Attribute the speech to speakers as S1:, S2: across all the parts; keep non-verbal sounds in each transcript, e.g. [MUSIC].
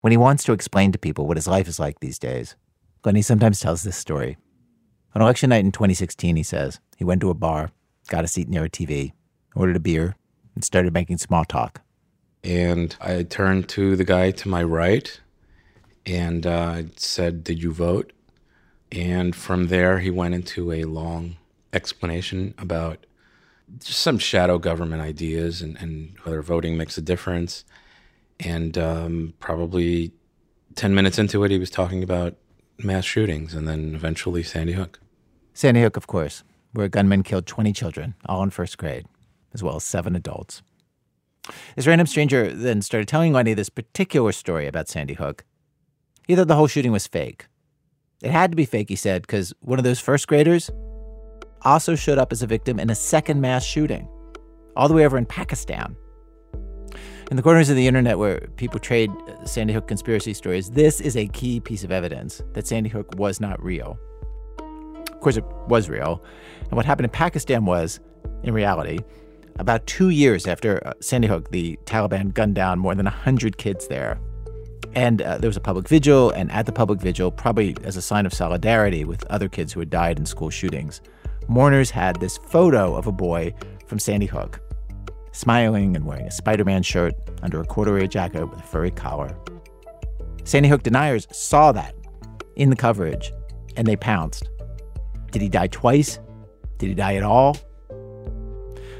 S1: When he wants to explain to people what his life is like these days, Lenny sometimes tells this story. On election night in 2016, he says, he went to a bar, got a seat near a TV, ordered a beer, and started making small talk.
S2: And I turned to the guy to my right and uh, said, Did you vote? And from there, he went into a long explanation about just some shadow government ideas and, and whether voting makes a difference. And um, probably 10 minutes into it, he was talking about mass shootings and then eventually Sandy Hook.
S1: Sandy Hook, of course, where a gunman killed 20 children, all in first grade, as well as seven adults. This random stranger then started telling Lenny this particular story about Sandy Hook. He thought the whole shooting was fake. It had to be fake, he said, because one of those first graders also showed up as a victim in a second mass shooting, all the way over in Pakistan. In the corners of the internet where people trade Sandy Hook conspiracy stories, this is a key piece of evidence that Sandy Hook was not real. Of course, it was real. And what happened in Pakistan was, in reality, about two years after uh, Sandy Hook, the Taliban gunned down more than 100 kids there. And uh, there was a public vigil, and at the public vigil, probably as a sign of solidarity with other kids who had died in school shootings, mourners had this photo of a boy from Sandy Hook, smiling and wearing a Spider Man shirt under a corduroy jacket with a furry collar. Sandy Hook deniers saw that in the coverage, and they pounced. Did he die twice? Did he die at all?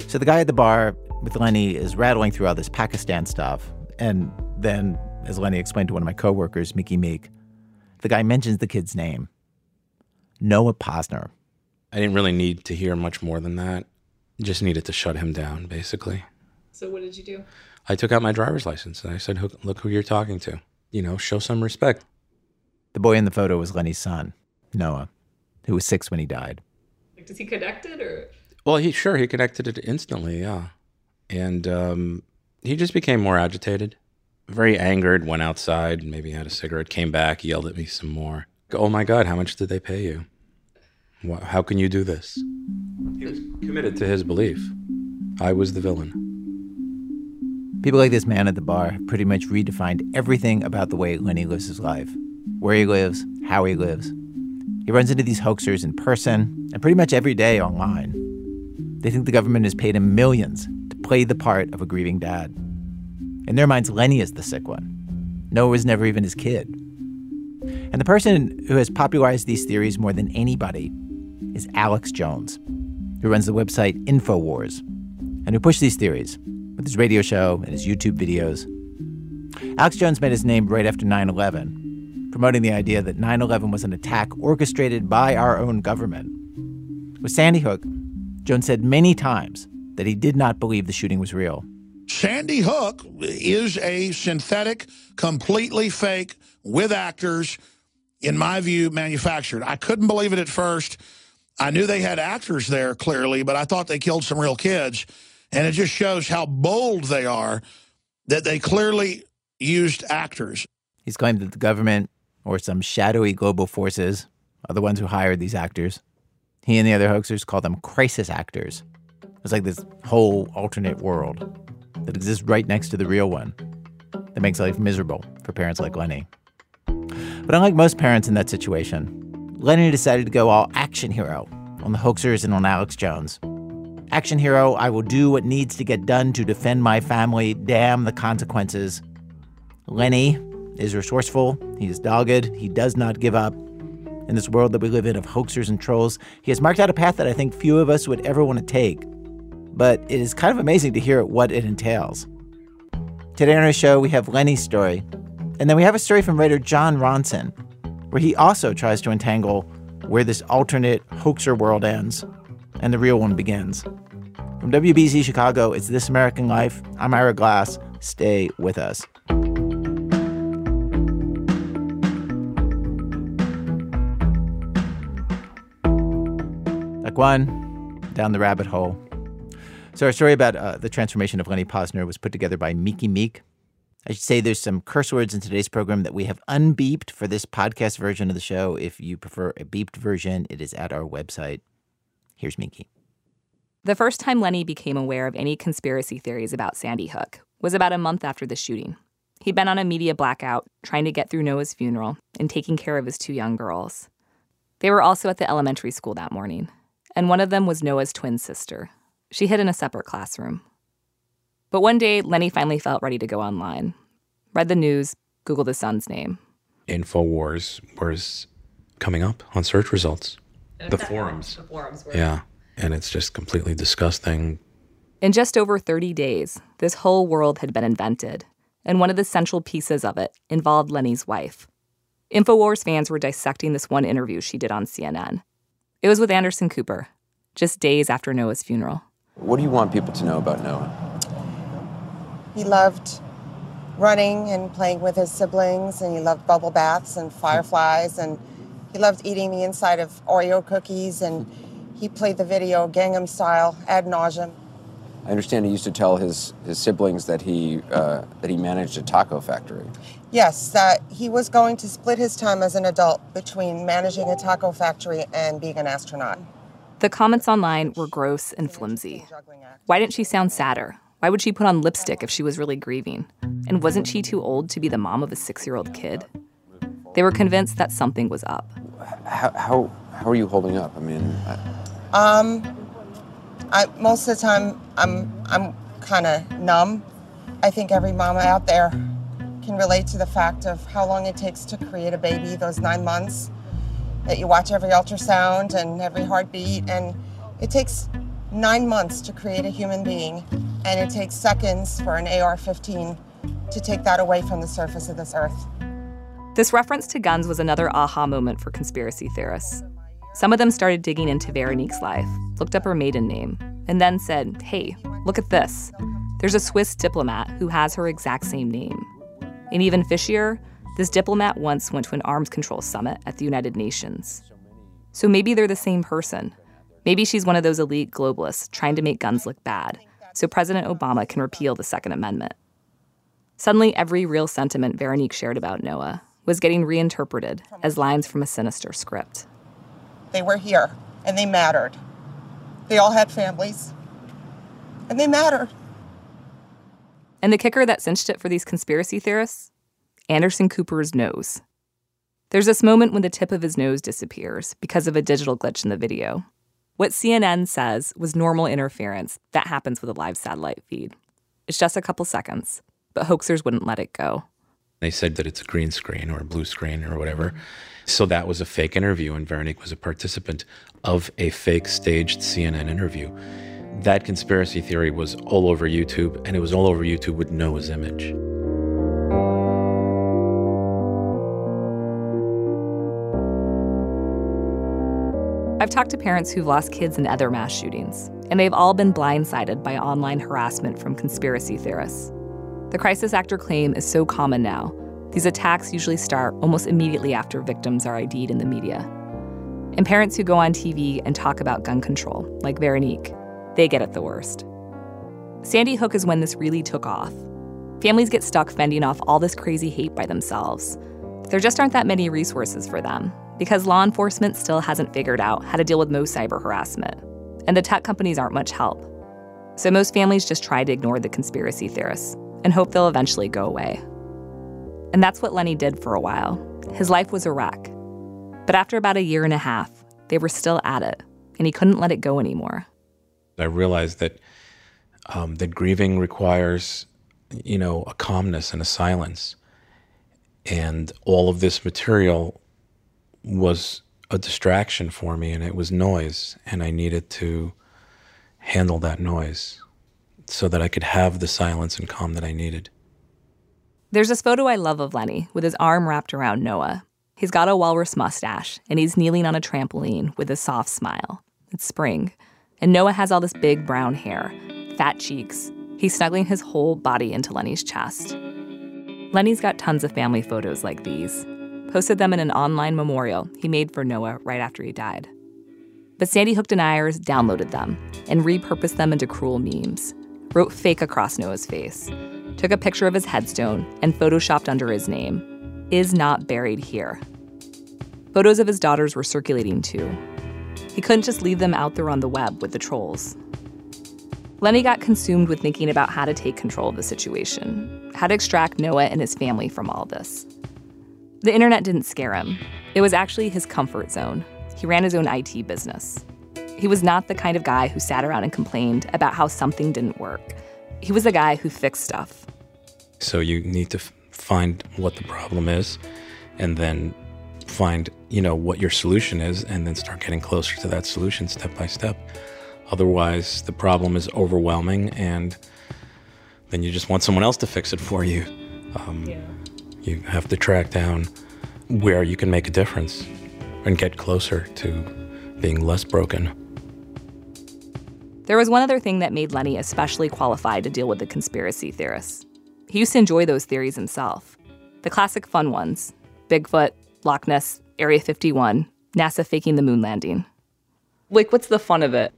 S1: So the guy at the bar with Lenny is rattling through all this Pakistan stuff. And then, as Lenny explained to one of my coworkers, Miki Meek, the guy mentions the kid's name Noah Pozner.
S2: I didn't really need to hear much more than that. Just needed to shut him down, basically.
S3: So, what did you do?
S2: I took out my driver's license and I said, Look who you're talking to. You know, show some respect.
S1: The boy in the photo was Lenny's son, Noah, who was six when he died.
S3: Like, does he connect it or?
S2: Well, he sure he connected it instantly, yeah, and um, he just became more agitated, very angered. Went outside, maybe had a cigarette, came back, yelled at me some more. Oh my God, how much did they pay you? How can you do this? He was committed to his belief. I was the villain.
S1: People like this man at the bar have pretty much redefined everything about the way Lenny lives his life where he lives, how he lives. He runs into these hoaxers in person and pretty much every day online. They think the government has paid him millions to play the part of a grieving dad. In their minds, Lenny is the sick one. Noah was never even his kid. And the person who has popularized these theories more than anybody is Alex Jones, who runs the website InfoWars and who pushed these theories with his radio show and his YouTube videos. Alex Jones made his name right after 9 11, promoting the idea that 9 11 was an attack orchestrated by our own government. With Sandy Hook, Jones said many times that he did not believe the shooting was real.
S4: Sandy Hook is a synthetic, completely fake, with actors, in my view, manufactured. I couldn't believe it at first. I knew they had actors there, clearly, but I thought they killed some real kids. And it just shows how bold they are that they clearly used actors.
S1: He's claimed that the government or some shadowy global forces are the ones who hired these actors. He and the other hoaxers call them crisis actors. It's like this whole alternate world that exists right next to the real one that makes life miserable for parents like Lenny. But unlike most parents in that situation, Lenny decided to go all action hero on the hoaxers and on Alex Jones. Action hero, I will do what needs to get done to defend my family, damn the consequences. Lenny is resourceful, he is dogged, he does not give up in this world that we live in of hoaxers and trolls, he has marked out a path that I think few of us would ever want to take. But it is kind of amazing to hear what it entails. Today on our show, we have Lenny's story. And then we have a story from writer Jon Ronson, where he also tries to entangle where this alternate hoaxer world ends and the real one begins. From WBEZ Chicago, it's This American Life. I'm Ira Glass. Stay with us. one, down the rabbit hole. So, our story about uh, the transformation of Lenny Pozner was put together by Miki Meek. I should say there's some curse words in today's program that we have unbeeped for this podcast version of the show. If you prefer a beeped version, it is at our website. Here's Mickey.
S5: The first time Lenny became aware of any conspiracy theories about Sandy Hook was about a month after the shooting. He'd been on a media blackout, trying to get through Noah's funeral and taking care of his two young girls. They were also at the elementary school that morning, and one of them was Noah's twin sister. She hid in a separate classroom. But one day, Lenny finally felt ready to go online. Read the news, Googled his son's name.
S2: InfoWars was coming up on search results. The forums.
S3: The forums were.
S2: Yeah. And it's just completely disgusting.
S5: In just over 30 days, this whole world had been invented, and one of the central pieces of it involved Lenny's wife. InfoWars fans were dissecting this one interview she did on CNN. It was with Anderson Cooper, just days after Noah's funeral.
S6: What do you want people to know about Noah?
S7: He loved running and playing with his siblings, and he loved bubble baths and fireflies, and he loved eating the inside of Oreo cookies, and he played the video Gangnam Style ad nauseum.
S6: I understand he used to tell his, his siblings that he uh, that he managed a taco factory.
S7: Yes, that he was going to split his time as an adult between managing a taco factory and being an astronaut.
S5: The comments online were gross and flimsy. Why didn't she sound sadder? Why would she put on lipstick if she was really grieving? And wasn't she too old to be the mom of a six year old kid? They were convinced that something was up.
S6: How, how, how are you holding up? I mean, I,
S7: Um, I most of the time I'm I'm kind of numb. I think every mama out there can relate to the fact of how long it takes to create a baby, those nine months that you watch every ultrasound and every heartbeat, and it takes nine months to create a human being, and it mm-hmm. takes seconds for an AR-15 to take that away from the surface of this earth.
S5: This reference to guns was another aha moment for conspiracy theorists. Some of them started digging into Veronique's life, looked up her maiden name, and then said, hey, look at this. There's a Swiss diplomat who has her exact same name. And even fishier, this diplomat once went to an arms control summit at the United Nations. So maybe they're the same person. Maybe she's one of those elite globalists trying to make guns look bad, so President Obama can repeal the Second Amendment. Suddenly, every real sentiment Veronique shared about Noah was getting reinterpreted as lines from a sinister script.
S7: They were here, and they mattered. They all had families, and they mattered.
S5: And the kicker that cinched it for these conspiracy theorists? Anderson Cooper's nose. There's this moment when the tip of his nose disappears because of a digital glitch in the video. What CNN says was normal interference that happens with a live satellite feed. It's just a couple seconds, but hoaxers wouldn't let it go.
S2: They said that it's a green screen or a blue screen or whatever. So that was a fake interview, and Veronique was a participant of a fake staged CNN interview. That conspiracy theory was all over YouTube, and it was all over YouTube with Noah's image.
S5: I've talked to parents who've lost kids in other mass shootings, and they've all been blindsided by online harassment from conspiracy theorists. The crisis actor claim is so common now, these attacks usually start almost immediately after victims are ID'd in the media. And parents who go on TV and talk about gun control, like Veronique, they get it the worst. Sandy Hook is when this really took off. Families get stuck fending off all this crazy hate by themselves. There just aren't that many resources for them because law enforcement still hasn't figured out how to deal with most cyber harassment, and the tech companies aren't much help. So most families just try to ignore the conspiracy theorists and hope they'll eventually go away. And that's what Lenny did for a while. His life was a wreck. But after about a year and a half, they were still at it, and he couldn't let it go anymore.
S2: I realized that um, that grieving requires, you know, a calmness and a silence, and all of this material was a distraction for me, and it was noise, and I needed to handle that noise so that I could have the silence and calm that I needed.
S5: There's this photo I love of Lenny with his arm wrapped around Noah. He's got a walrus mustache, and he's kneeling on a trampoline with a soft smile. It's spring, and Noah has all this big brown hair, fat cheeks. He's snuggling his whole body into Lenny's chest. Lenny's got tons of family photos like these, posted them in an online memorial he made for Noah right after he died. But Sandy Hook deniers downloaded them and repurposed them into cruel memes, wrote fake across Noah's face, took a picture of his headstone, and photoshopped under his name is not buried here. Photos of his daughters were circulating too. He couldn't just leave them out there on the web with the trolls. Lenny got consumed with thinking about how to take control of the situation, how to extract Noah and his family from all this. The internet didn't scare him. It was actually his comfort zone. He ran his own IT business. He was not the kind of guy who sat around and complained about how something didn't work. He was the guy who fixed stuff.
S2: So you need to f- find what the problem is and then find, you know, what your solution is and then start getting closer to that solution step by step. Otherwise, the problem is overwhelming and then you just want someone else to fix it for you. Um,
S3: Yeah.
S2: You have to track down where you can make a difference and get closer to being less broken.
S5: There was one other thing that made Lenny especially qualified to deal with the conspiracy theorists. He used to enjoy those theories himself. The classic fun ones Bigfoot, Loch Ness, Area 51, NASA faking the moon landing. Like, what's the fun of it?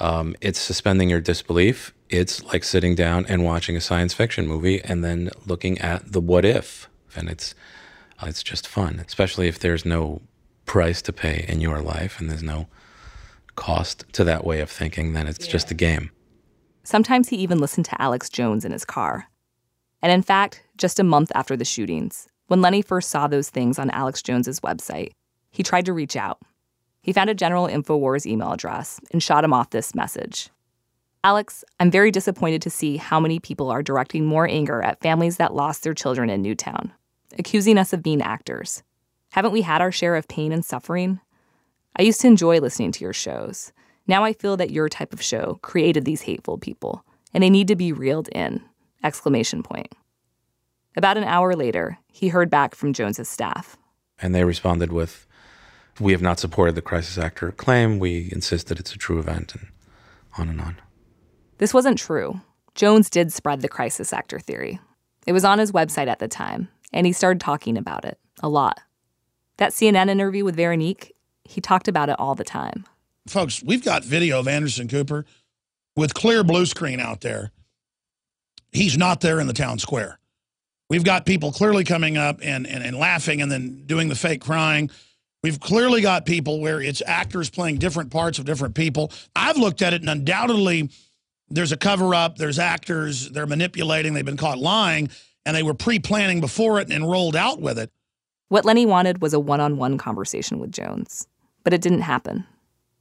S2: Um, it's suspending your disbelief. It's like sitting down and watching a science fiction movie and then looking at the what if. And it's uh, it's just fun, especially if there's no price to pay in your life and there's no cost to that way of thinking, then it's just a game.
S5: Sometimes he even listened to Alex Jones in his car. And in fact, just a month after the shootings, when Lenny first saw those things on Alex Jones's website, he tried to reach out. He found a general InfoWars email address and shot him off this message. Alex, I'm very disappointed to see how many people are directing more anger at families that lost their children in Newtown, accusing us of being actors. Haven't we had our share of pain and suffering? I used to enjoy listening to your shows. Now I feel that your type of show created these hateful people, and they need to be reeled in. Exclamation point. About an hour later, he heard back from Jones's staff.
S2: And they responded with, We have not supported the crisis actor claim. We insist that it's a true event, and on and on.
S5: This wasn't true. Jones did spread the crisis actor theory. It was on his website at the time, and he started talking about it a lot. That CNN interview with Veronique, he talked about it all the time.
S4: Folks, we've got video of Anderson Cooper with clear blue screen out there. He's not there in the town square. We've got people clearly coming up and, and, and laughing and then doing the fake crying. We've clearly got people where it's actors playing different parts of different people. I've looked at it and undoubtedly there's a cover up, there's actors, they're manipulating, they've been caught lying, and they were pre planning before it and rolled out with it.
S5: What Lenny wanted was a one on one conversation with Jones, but it didn't happen.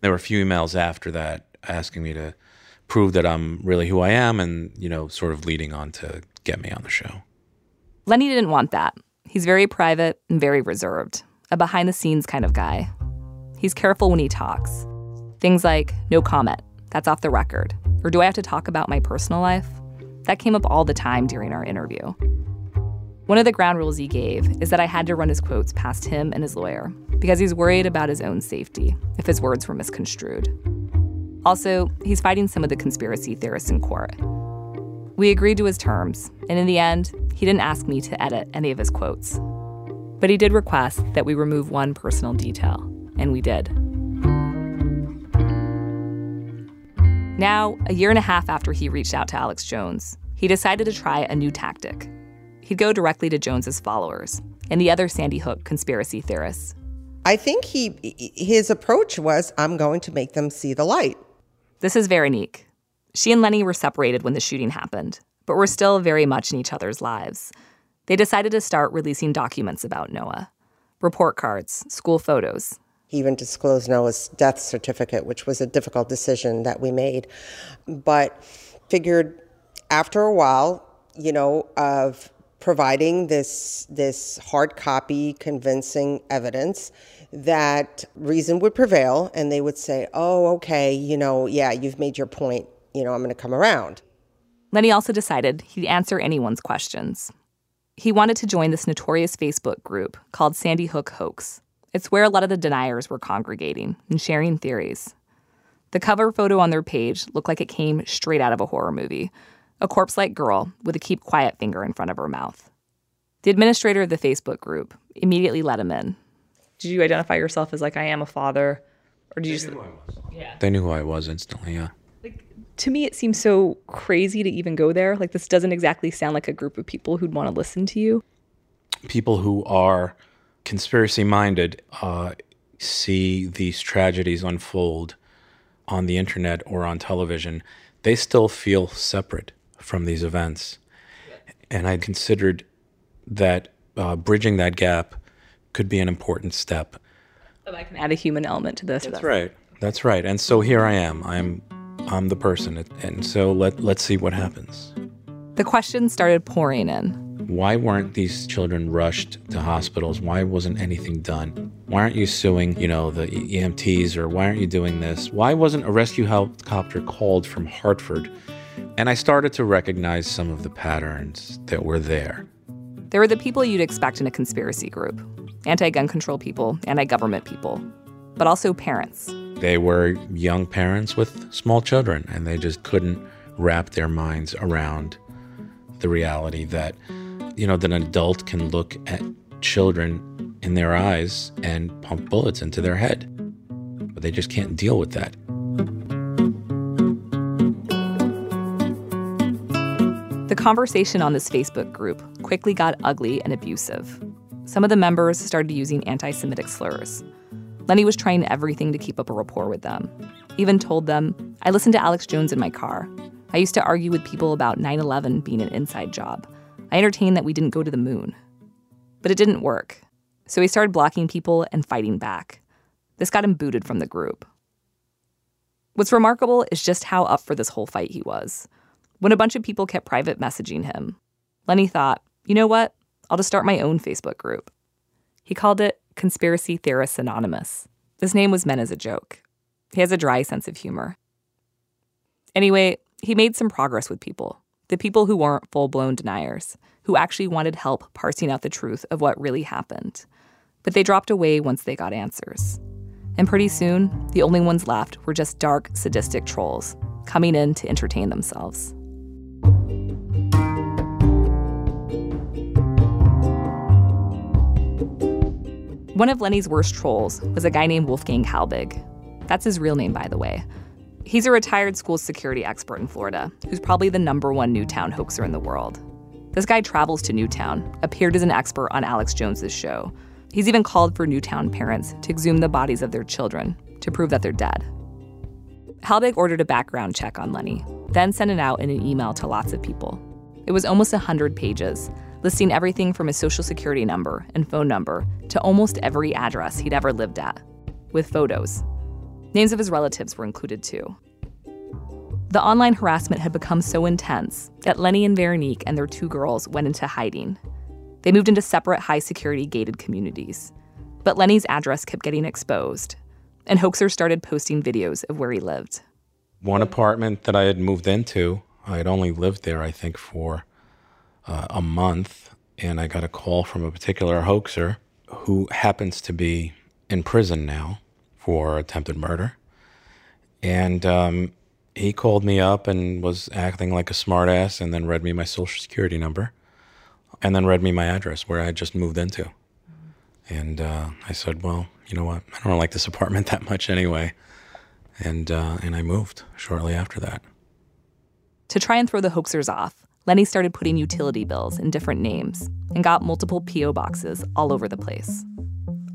S2: There were a few emails after that asking me to prove that I'm really who I am and, you know, sort of leading on to get me on the show.
S5: Lenny didn't want that. He's very private and very reserved, a behind the scenes kind of guy. He's careful when he talks. Things like, no comment, that's off the record. Or do I have to talk about my personal life? That came up all the time during our interview. One of the ground rules he gave is that I had to run his quotes past him and his lawyer because he's worried about his own safety if his words were misconstrued. Also, he's fighting some of the conspiracy theorists in court. We agreed to his terms, and in the end, he didn't ask me to edit any of his quotes. But he did request that we remove one personal detail, and we did. Now, a year and a half after he reached out to Alex Jones, he decided to try a new tactic. He'd go directly to Jones's followers and the other Sandy Hook conspiracy theorists.
S7: I think he his approach was I'm going to make them see the light.
S5: This is Veronique. She and Lenny were separated when the shooting happened, but were still very much in each other's lives. They decided to start releasing documents about Noah report cards, school photos.
S7: He even disclosed Noah's death certificate, which was a difficult decision that we made. But figured after a while, you know, of providing this this hard copy convincing evidence that reason would prevail and they would say, "Oh, okay, you know, yeah, you've made your point. You know, I'm going to come around."
S5: Lenny also decided he'd answer anyone's questions. He wanted to join this notorious Facebook group called Sandy Hook Hoax. It's where a lot of the deniers were congregating and sharing theories. The cover photo on their page looked like it came straight out of a horror movie a corpse like girl with a keep quiet finger in front of her mouth. The administrator of the Facebook group immediately let him in. Did you identify yourself as like, I am a father? Or did you just. Yeah.
S2: They knew who I was instantly, yeah.
S5: Like, to me, it seems so crazy to even go there. Like, this doesn't exactly sound like a group of people who'd want to listen to you.
S2: People who are conspiracy minded uh, see these tragedies unfold on the internet or on television. they still feel separate from these events. And I considered that uh, bridging that gap could be an important step.
S5: But I can add a human element to this.
S2: That's right. That's right. And so here I am. I'm I'm the person. And so let let's see what happens.
S5: The questions started pouring in.
S2: Why weren't these children rushed to hospitals? Why wasn't anything done? Why aren't you suing, you know, the EMTs or why aren't you doing this? Why wasn't a rescue helicopter called from Hartford? And I started to recognize some of the patterns that were there.
S5: There were the people you'd expect in a conspiracy group anti gun control people, anti government people, but also parents.
S2: They were young parents with small children, and they just couldn't wrap their minds around the reality that, you know, that an adult can look at children in their eyes and pump bullets into their head. But they just can't deal with that.
S5: The conversation on this Facebook group quickly got ugly and abusive. Some of the members started using anti Semitic slurs. Lenny was trying everything to keep up a rapport with them. Even told them, I listened to Alex Jones in my car. I used to argue with people about 9 11 being an inside job. I entertained that we didn't go to the moon. But it didn't work. So he started blocking people and fighting back. This got him booted from the group. What's remarkable is just how up for this whole fight he was. When a bunch of people kept private messaging him, Lenny thought, you know what? I'll just start my own Facebook group. He called it Conspiracy Theorists Anonymous. This name was meant as a joke. He has a dry sense of humor. Anyway, he made some progress with people the people who weren't full blown deniers, who actually wanted help parsing out the truth of what really happened. But they dropped away once they got answers. And pretty soon, the only ones left were just dark, sadistic trolls coming in to entertain themselves. One of Lenny's worst trolls was a guy named Wolfgang Halbig. That's his real name, by the way. He's a retired school security expert in Florida who's probably the number one Newtown hoaxer in the world. This guy travels to Newtown, appeared as an expert on Alex Jones's show. He's even called for Newtown parents to exhume the bodies of their children to prove that they're dead. Halbig ordered a background check on Lenny, then sent it out in an email to lots of people. It was almost 100 pages, listing everything from his social security number and phone number to almost every address he'd ever lived at, with photos. Names of his relatives were included too. The online harassment had become so intense that Lenny and Veronique and their two girls went into hiding. They moved into separate high security gated communities. But Lenny's address kept getting exposed, and hoaxers started posting videos of where he lived.
S2: One apartment that I had moved into, I had only lived there, I think, for uh, a month, and I got a call from a particular hoaxer who happens to be in prison now for attempted murder. And um, he called me up and was acting like a smartass and then read me my social security number and then read me my address where I had just moved into. And uh, I said, well, you know what? I don't like this apartment [LAUGHS] that much anyway. And, uh, and I moved shortly after that.
S5: To try and throw the hoaxers off, Lenny started putting utility bills in different names and got multiple P.O. boxes all over the place.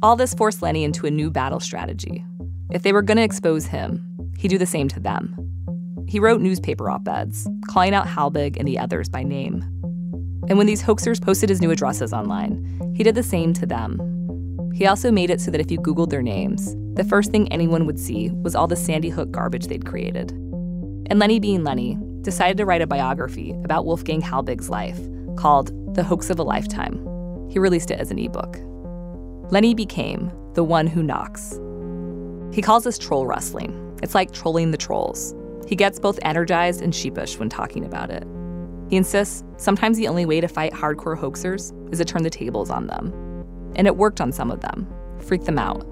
S5: All this forced Lenny into a new battle strategy. If they were going to expose him, he'd do the same to them. He wrote newspaper op eds, calling out Halbig and the others by name. And when these hoaxers posted his new addresses online, he did the same to them. He also made it so that if you Googled their names, the first thing anyone would see was all the Sandy Hook garbage they'd created. And Lenny being Lenny, decided to write a biography about Wolfgang Halbig's life called The Hoax of a Lifetime. He released it as an ebook. Lenny became the one who knocks. He calls this troll wrestling. It's like trolling the trolls. He gets both energized and sheepish when talking about it. He insists sometimes the only way to fight hardcore hoaxers is to turn the tables on them. And it worked on some of them, freaked them out.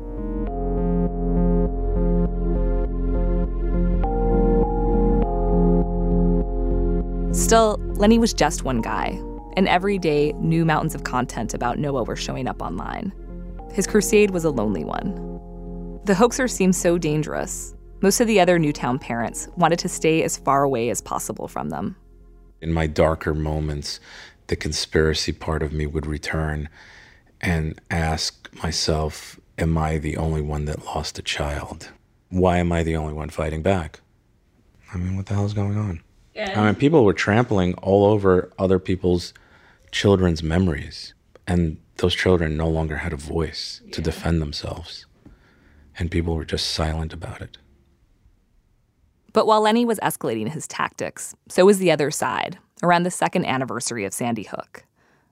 S5: Still, Lenny was just one guy, and every day new mountains of content about Noah were showing up online. His crusade was a lonely one. The hoaxer seemed so dangerous. Most of the other Newtown parents wanted to stay as far away as possible from them.
S2: In my darker moments, the conspiracy part of me would return and ask myself, Am I the only one that lost a child? Why am I the only one fighting back? I mean, what the hell's going on?
S3: And
S2: I mean, people were trampling all over other people's children's memories, and those children no longer had a voice to defend themselves, and people were just silent about it.
S5: But while Lenny was escalating his tactics, so was the other side around the second anniversary of Sandy Hook.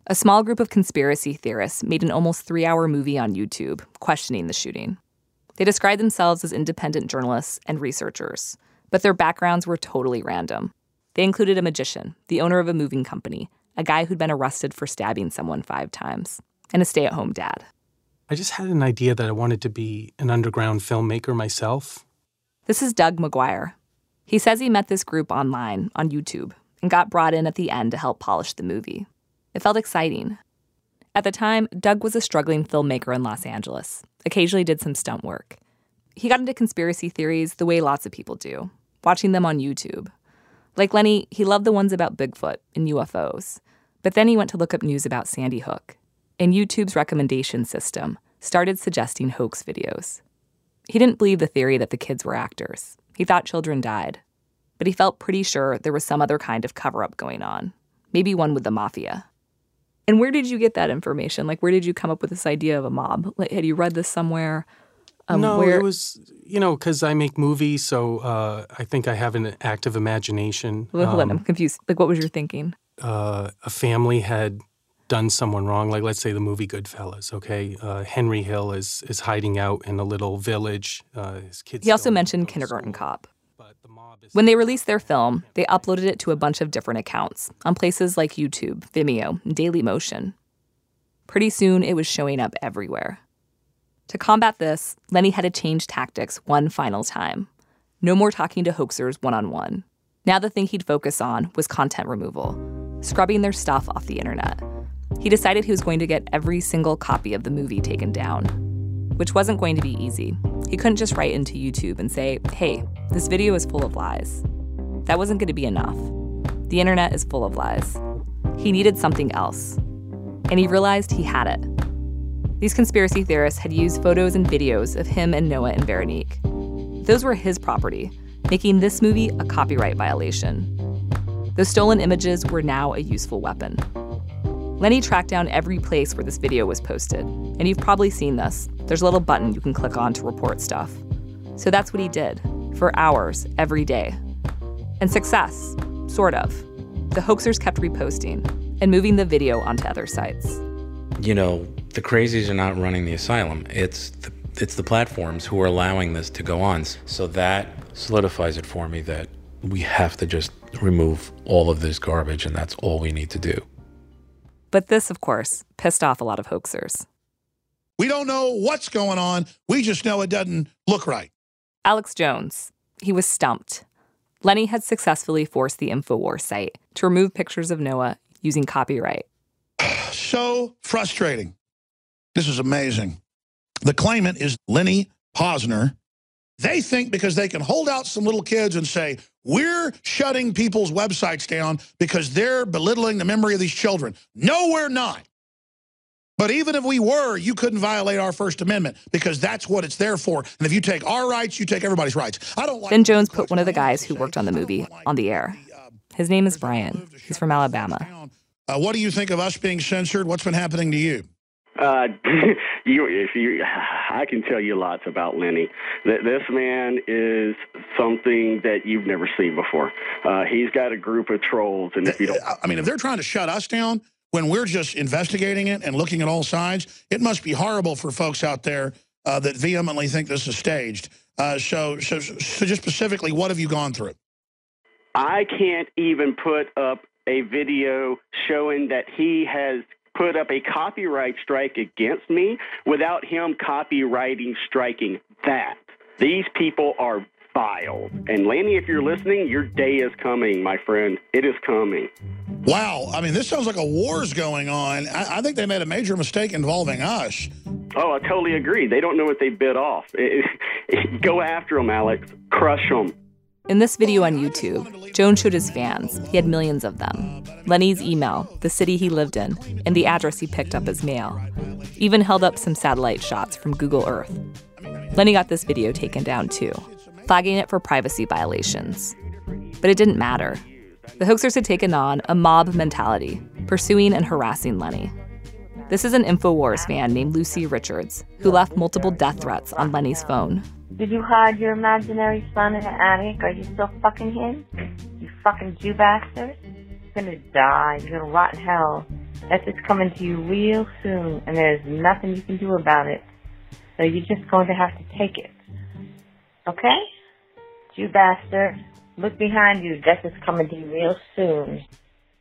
S5: A small group of conspiracy theorists made an almost three hour movie on YouTube questioning the shooting. They described themselves as independent journalists and researchers, but their backgrounds were totally random. They included a magician, the owner of a moving company, a guy who'd been arrested for stabbing someone five times, and a stay at home dad.
S8: I just had an idea that I wanted to be an underground filmmaker myself.
S5: This is Doug McGuire. He says he met this group online on YouTube and got brought in at the end to help polish the movie. It felt exciting. At the time, Doug was a struggling filmmaker in Los Angeles, occasionally did some stunt work. He got into conspiracy theories the way lots of people do, watching them on YouTube. Like Lenny, he loved the ones about Bigfoot and UFOs. But then he went to look up news about Sandy Hook, and YouTube's recommendation system started suggesting hoax videos. He didn't believe the theory that the kids were actors. He thought children died. But he felt pretty sure there was some other kind of cover up going on, maybe one with the mafia. And where did you get that information? Like, where did you come up with this idea of a mob? Like, had you read this somewhere? Um,
S8: no,
S5: where-
S8: it was, you know, because I make movies, so uh, I think I have an active imagination.
S5: Hold on, I'm
S8: Um,
S5: confused. Like, what was your thinking?
S8: uh, a family had done someone wrong, like let's say the movie Goodfellas. Okay, uh, Henry Hill is is hiding out in a little village. Uh, his kids.
S5: He also mentioned Kindergarten
S8: school,
S5: Cop.
S8: but the mob is-
S5: When they released their film, they uploaded it to a bunch of different accounts on places like YouTube, Vimeo, and Dailymotion. Pretty soon, it was showing up everywhere. To combat this, Lenny had to change tactics one final time. No more talking to hoaxers one on one. Now, the thing he'd focus on was content removal, scrubbing their stuff off the internet. He decided he was going to get every single copy of the movie taken down, which wasn't going to be easy. He couldn't just write into YouTube and say, hey, this video is full of lies. That wasn't going to be enough. The internet is full of lies. He needed something else. And he realized he had it. These conspiracy theorists had used photos and videos of him and Noah and Veronique. Those were his property, making this movie a copyright violation. Those stolen images were now a useful weapon. Lenny tracked down every place where this video was posted, and you've probably seen this. There's a little button you can click on to report stuff. So that's what he did, for hours, every day. And success, sort of. The hoaxers kept reposting and moving the video onto other sites.
S2: You know, the crazies are not running the asylum. It's the, it's the platforms who are allowing this to go on. So that solidifies it for me that we have to just remove all of this garbage, and that's all we need to do.
S5: But this, of course, pissed off a lot of hoaxers.
S4: We don't know what's going on. We just know it doesn't look right.
S5: Alex Jones, he was stumped. Lenny had successfully forced the InfoWars site to remove pictures of Noah using copyright.
S4: So frustrating. This is amazing. The claimant is Lenny Pozner. They think because they can hold out some little kids and say, we're shutting people's websites down because they're belittling the memory of these children. No, we're not. But even if we were, you couldn't violate our First Amendment because that's what it's there for. And if you take our rights, you take everybody's rights. I don't like
S5: Then Jones put one of the guys who worked on the movie on the air.
S4: uh,
S5: His name is Brian. He's from Alabama.
S4: Uh, what do you think of us being censored? What's been happening to you?
S9: Uh, [LAUGHS] you, if you, [SIGHS] I can tell you lots about Lenny. That this man is something that you've never seen before. Uh, he's got a group of trolls, and if you don't,
S4: I mean, if they're trying to shut us down when we're just investigating it and looking at all sides, it must be horrible for folks out there uh, that vehemently think this is staged. Uh, so, so, so, just specifically, what have you gone through?
S9: I can't even put up a video showing that he has put up a copyright strike against me without him copywriting striking that. These people are vile. And Lanny, if you're listening, your day is coming, my friend. It is coming.
S4: Wow, I mean, this sounds like a war's going on. I, I think they made a major mistake involving us.
S9: Oh, I totally agree. They don't know what they bit off. [LAUGHS] Go after them, Alex. Crush them.
S5: In this video on YouTube, Jones showed his fans, he had millions of them, Lenny's email, the city he lived in, and the address he picked up as mail. Even held up some satellite shots from Google Earth. Lenny got this video taken down too, flagging it for privacy violations. But it didn't matter. The hoaxers had taken on a mob mentality, pursuing and harassing Lenny. This is an InfoWars fan named Lucy Richards, who left multiple death threats on Lenny's phone.
S10: Did you hide your imaginary son in the attic? Are you still fucking him? You fucking Jew bastard? You're gonna die. You're gonna rot in hell. Death is coming to you real soon, and there's nothing you can do about it. So you're just going to have to take it. Okay? Jew bastard. Look behind you. Death is coming to you real soon.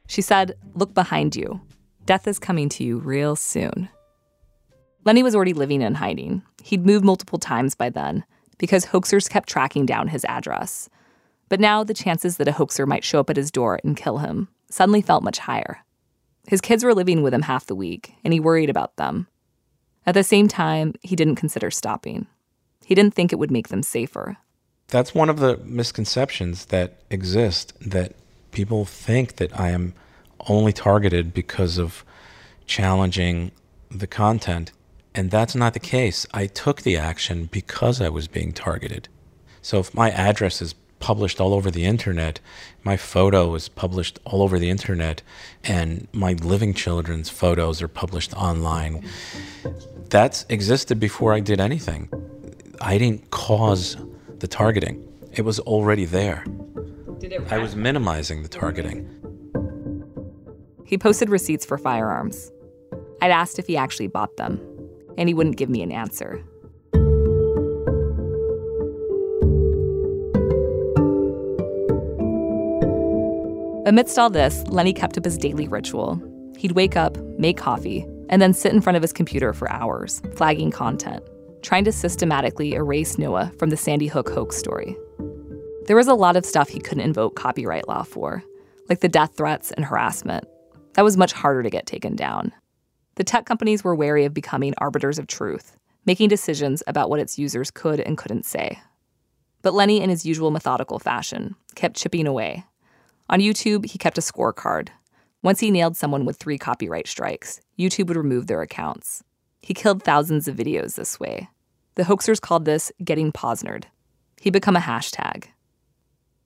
S5: She said, Look behind you. Death is coming to you real soon. Lenny was already living in hiding. He'd moved multiple times by then because hoaxers kept tracking down his address. But now the chances that a hoaxer might show up at his door and kill him suddenly felt much higher. His kids were living with him half the week, and he worried about them. At the same time, he didn't consider stopping. He didn't think it would make them safer.
S2: That's one of the misconceptions that exist that people think that I am only targeted because of challenging the content. And that's not the case. I took the action because I was being targeted. So if my address is published all over the internet, my photo is published all over the internet, and my living children's photos are published online, that's existed before I did anything. I didn't cause the targeting, it was already there. I was minimizing the targeting.
S5: He posted receipts for firearms. I'd asked if he actually bought them, and he wouldn't give me an answer. Amidst all this, Lenny kept up his daily ritual. He'd wake up, make coffee, and then sit in front of his computer for hours, flagging content, trying to systematically erase Noah from the Sandy Hook hoax story. There was a lot of stuff he couldn't invoke copyright law for, like the death threats and harassment. That was much harder to get taken down. The tech companies were wary of becoming arbiters of truth, making decisions about what its users could and couldn't say. But Lenny, in his usual methodical fashion, kept chipping away. On YouTube, he kept a scorecard. Once he nailed someone with three copyright strikes, YouTube would remove their accounts. He killed thousands of videos this way. The hoaxers called this getting Poznered. He became a hashtag.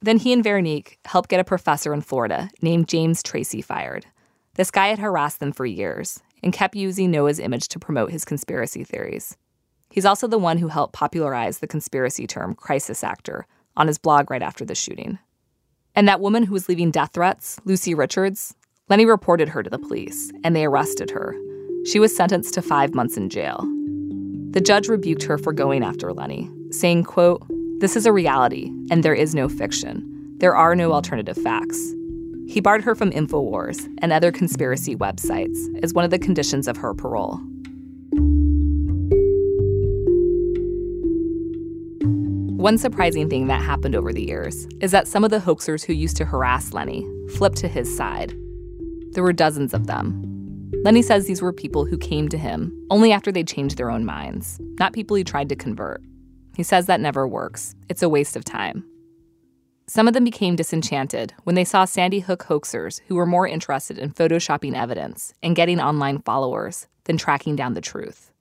S5: Then he and Veronique helped get a professor in Florida named James Tracy fired. This guy had harassed them for years and kept using Noah's image to promote his conspiracy theories. He's also the one who helped popularize the conspiracy term crisis actor on his blog right after the shooting. And that woman who was leaving death threats, Lucy Richards, Lenny reported her to the police, and they arrested her. She was sentenced to five months in jail. The judge rebuked her for going after Lenny, saying, quote, This is a reality, and there is no fiction. There are no alternative facts. He barred her from InfoWars and other conspiracy websites as one of the conditions of her parole. One surprising thing that happened over the years is that some of the hoaxers who used to harass Lenny flipped to his side. There were dozens of them. Lenny says these were people who came to him only after they changed their own minds, not people he tried to convert. He says that never works, it's a waste of time. Some of them became disenchanted when they saw Sandy Hook hoaxers who were more interested in photoshopping evidence and getting online followers than tracking down the truth.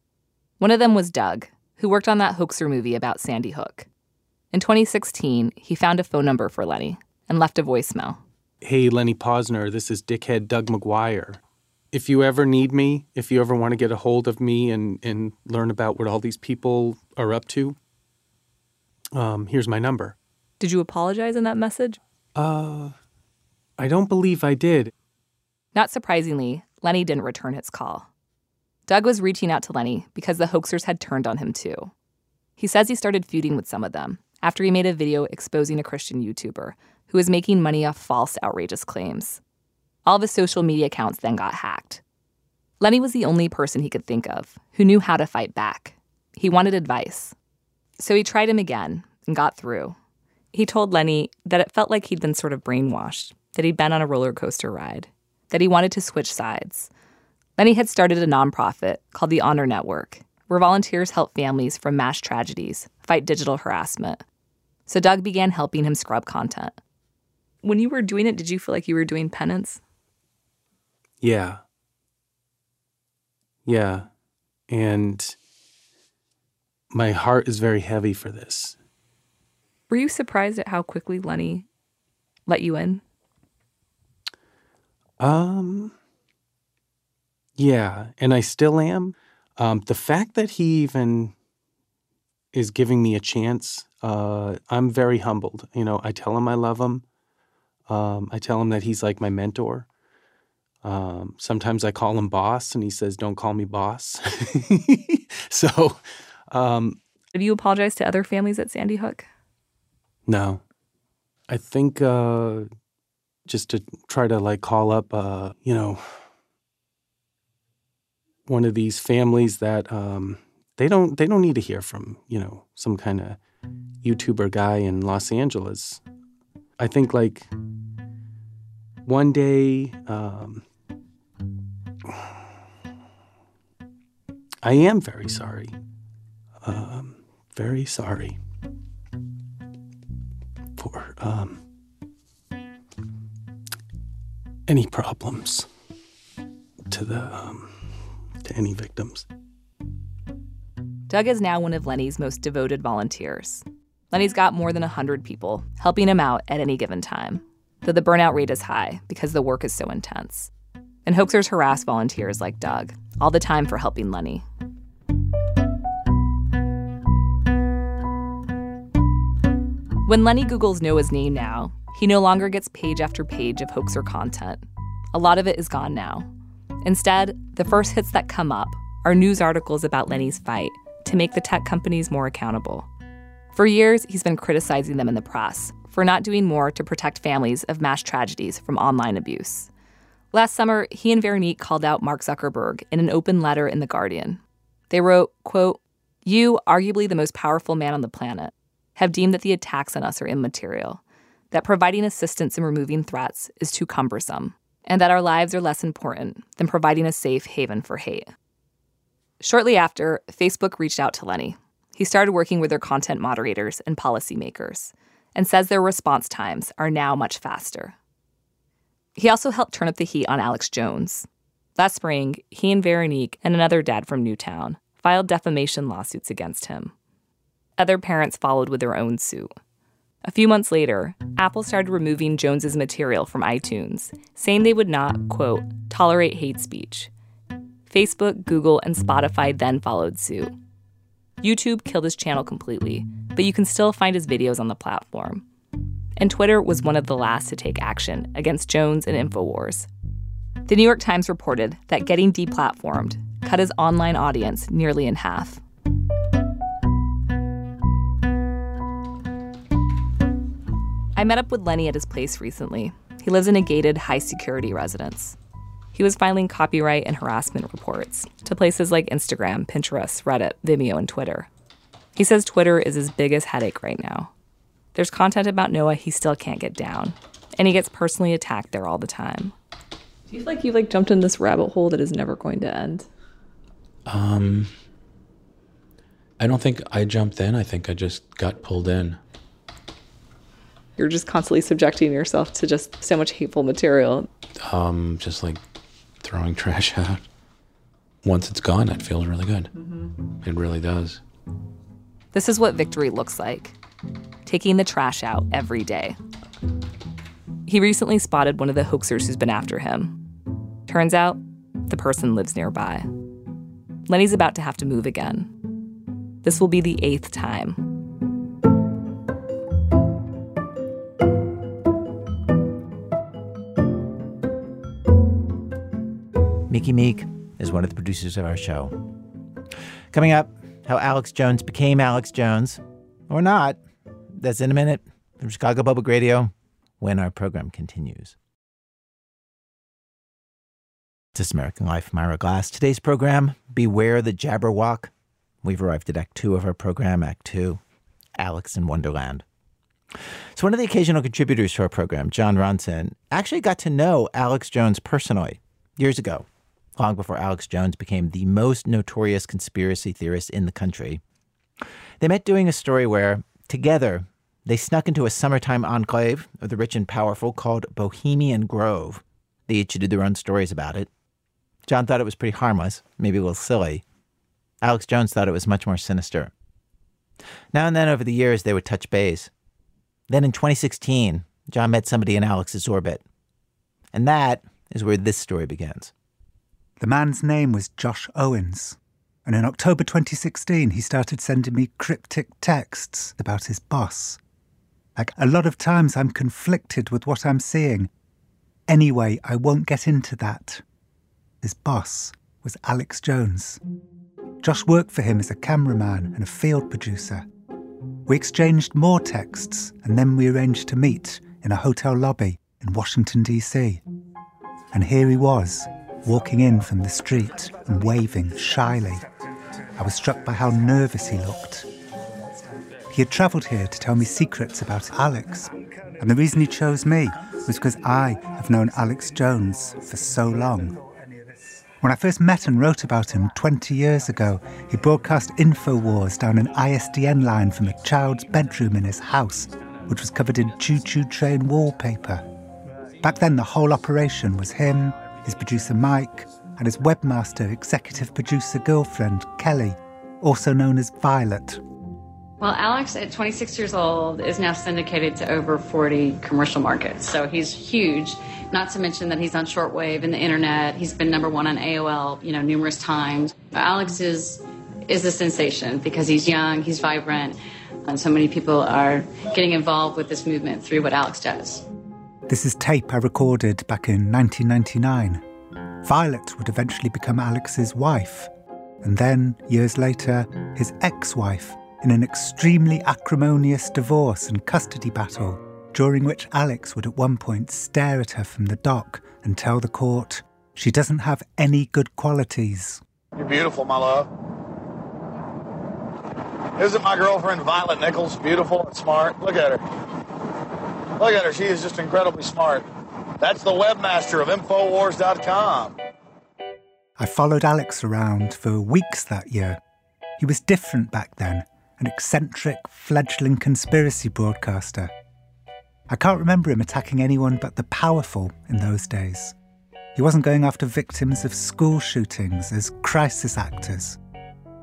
S5: One of them was Doug, who worked on that hoaxer movie about Sandy Hook. In 2016, he found a phone number for Lenny and left a voicemail.
S8: Hey, Lenny Pozner, this is dickhead Doug McGuire. If you ever need me, if you ever want to get a hold of me and, and learn about what all these people are up to, um, here's my number.
S5: Did you apologize in that message?
S8: Uh, I don't believe I did.
S5: Not surprisingly, Lenny didn't return his call. Doug was reaching out to Lenny because the hoaxers had turned on him too. He says he started feuding with some of them after he made a video exposing a Christian YouTuber who was making money off false, outrageous claims. All of his social media accounts then got hacked. Lenny was the only person he could think of who knew how to fight back. He wanted advice. So he tried him again and got through. He told Lenny that it felt like he'd been sort of brainwashed, that he'd been on a roller coaster ride, that he wanted to switch sides. Lenny had started a nonprofit called the HONR Network, where volunteers help families from mass tragedies fight digital harassment. So Doug began helping him scrub content. When you were doing it, did you feel like you were doing penance?
S8: Yeah. Yeah. And my heart is very heavy for this.
S5: Were you surprised at how quickly Lenny let you in?
S8: Um, yeah, and I still am. Um, the fact that he even is giving me a chance, uh, I'm very humbled. You know, I tell him I love him. Um, I tell him that he's like my mentor. Um, sometimes I call him boss, and he says, "Don't call me boss." [LAUGHS] so, um,
S5: Have you apologized to other families at Sandy Hook?
S8: No, I think uh, just to try to like call up, uh, you know, one of these families that um, they don't they don't need to hear from you know some kind of YouTuber guy in Los Angeles. I think like one day um, I am very sorry, um, very sorry for um, any problems to the um, to any victims.
S5: Doug is now one of Lenny's most devoted volunteers. Lenny's got more than 100 people helping him out at any given time, though the burnout rate is high because the work is so intense. And hoaxers harass volunteers like Doug all the time for helping Lenny. When Lenny Googles Noah's name now, he no longer gets page after page of hoaxer content. A lot of it is gone now. Instead, the first hits that come up are news articles about Lenny's fight to make the tech companies more accountable. For years, he's been criticizing them in the press for not doing more to protect families of mass tragedies from online abuse. Last summer, he and Veronique called out Mark Zuckerberg in an open letter in The Guardian. They wrote, quote, You, arguably the most powerful man on the planet, have deemed that the attacks on us are immaterial, that providing assistance in removing threats is too cumbersome, and that our lives are less important than providing a safe haven for hate. Shortly after, Facebook reached out to Lenny. He started working with their content moderators and policymakers and says their response times are now much faster. He also helped turn up the heat on Alex Jones. Last spring, he and Veronique and another dad from Newtown filed defamation lawsuits against him. Other parents followed with their own suit. A few months later, Apple started removing Jones's material from iTunes, saying they would not, quote, tolerate hate speech. Facebook, Google, and Spotify then followed suit. YouTube killed his channel completely, but you can still find his videos on the platform. And Twitter was one of the last to take action against Jones and InfoWars. The New York Times reported that getting deplatformed cut his online audience nearly in half. I met up with Lenny at his place recently. He lives in a gated, high security residence. He was filing copyright and harassment reports to places like Instagram, Pinterest, Reddit, Vimeo, and Twitter. He says Twitter is his biggest headache right now. There's content about Noah he still can't get down, and he gets personally attacked there all the time.
S3: Do you feel like you like jumped in this rabbit hole that is never going to end?
S2: Um, I don't think I jumped in. I think I just got pulled in.
S3: You're just constantly subjecting yourself to just so much hateful material.
S2: Um, just like throwing trash [LAUGHS] out. Once it's gone, it feels really good. It really does.
S5: This is what victory looks like taking the trash out every day. He recently spotted one of the hoaxers who's been after him. Turns out, the person lives nearby. Lenny's about to have to move again. This will be the eighth time.
S1: Miki Meek is one of the producers of our show. Coming up, how Alex Jones became Alex Jones, or not. That's in a minute from Chicago Public Radio when our program continues. This is American Life, I'm Ira Glass. Today's program, Beware the Jabberwock. We've arrived at Act Two of our program, Act Two, Alex in Wonderland. So, one of the occasional contributors to our program, Jon Ronson, actually got to know Alex Jones personally years ago, long before Alex Jones became the most notorious conspiracy theorist in the country. They met doing a story where, together, they snuck into a summertime enclave of the rich and powerful called Bohemian Grove. They each did their own stories about it. Jon thought it was pretty harmless, maybe a little silly. Alex Jones thought it was much more sinister. Now and then over the years, they would touch base. Then in 2016, Jon met somebody in Alex's orbit. And that is where this story begins.
S11: The man's name was Josh Owens. And in October 2016, he started sending me cryptic texts about his boss. Like, a lot of times I'm conflicted with what I'm seeing. Anyway, I won't get into that. His boss was Alex Jones. Josh worked for him as a cameraman and a field producer. We exchanged more texts, and then we arranged to meet in a hotel lobby in Washington, D.C. And here he was, walking in from the street and waving shyly. I was struck by how nervous he looked. He had travelled here to tell me secrets about Alex, and the reason he chose me was because I have known Alex Jones for so long. When I first met and wrote about him 20 years ago, he broadcast InfoWars down an ISDN line from a child's bedroom in his house, which was covered in choo choo train wallpaper. Back then, the whole operation was him, his producer Mike, and his webmaster, executive producer girlfriend, Kelly, also known as Violet.
S12: Well, Alex, at 26 years old, is now syndicated to over 40 commercial markets. So he's huge. Not to mention that he's on shortwave and the internet. He's been number one on AOL, you know, numerous times. Alex is is a sensation because he's young, he's vibrant, and so many people are getting involved with this movement through what Alex does.
S11: This is tape I recorded back in 1999. Violet would eventually become Alex's wife, and then, years later, his ex wife in an extremely acrimonious divorce and custody battle, during which Alex would at one point stare at her from the dock and tell the court she doesn't have any good qualities.
S13: You're beautiful, my love. Isn't my girlfriend Violet Nichols beautiful and smart? Look at her. Look at her. She is just incredibly smart. That's the webmaster of Infowars.com.
S11: I followed Alex around for weeks that year. He was different back then, an eccentric, fledgling conspiracy broadcaster. I can't remember him attacking anyone but the powerful in those days. He wasn't going after victims of school shootings as crisis actors.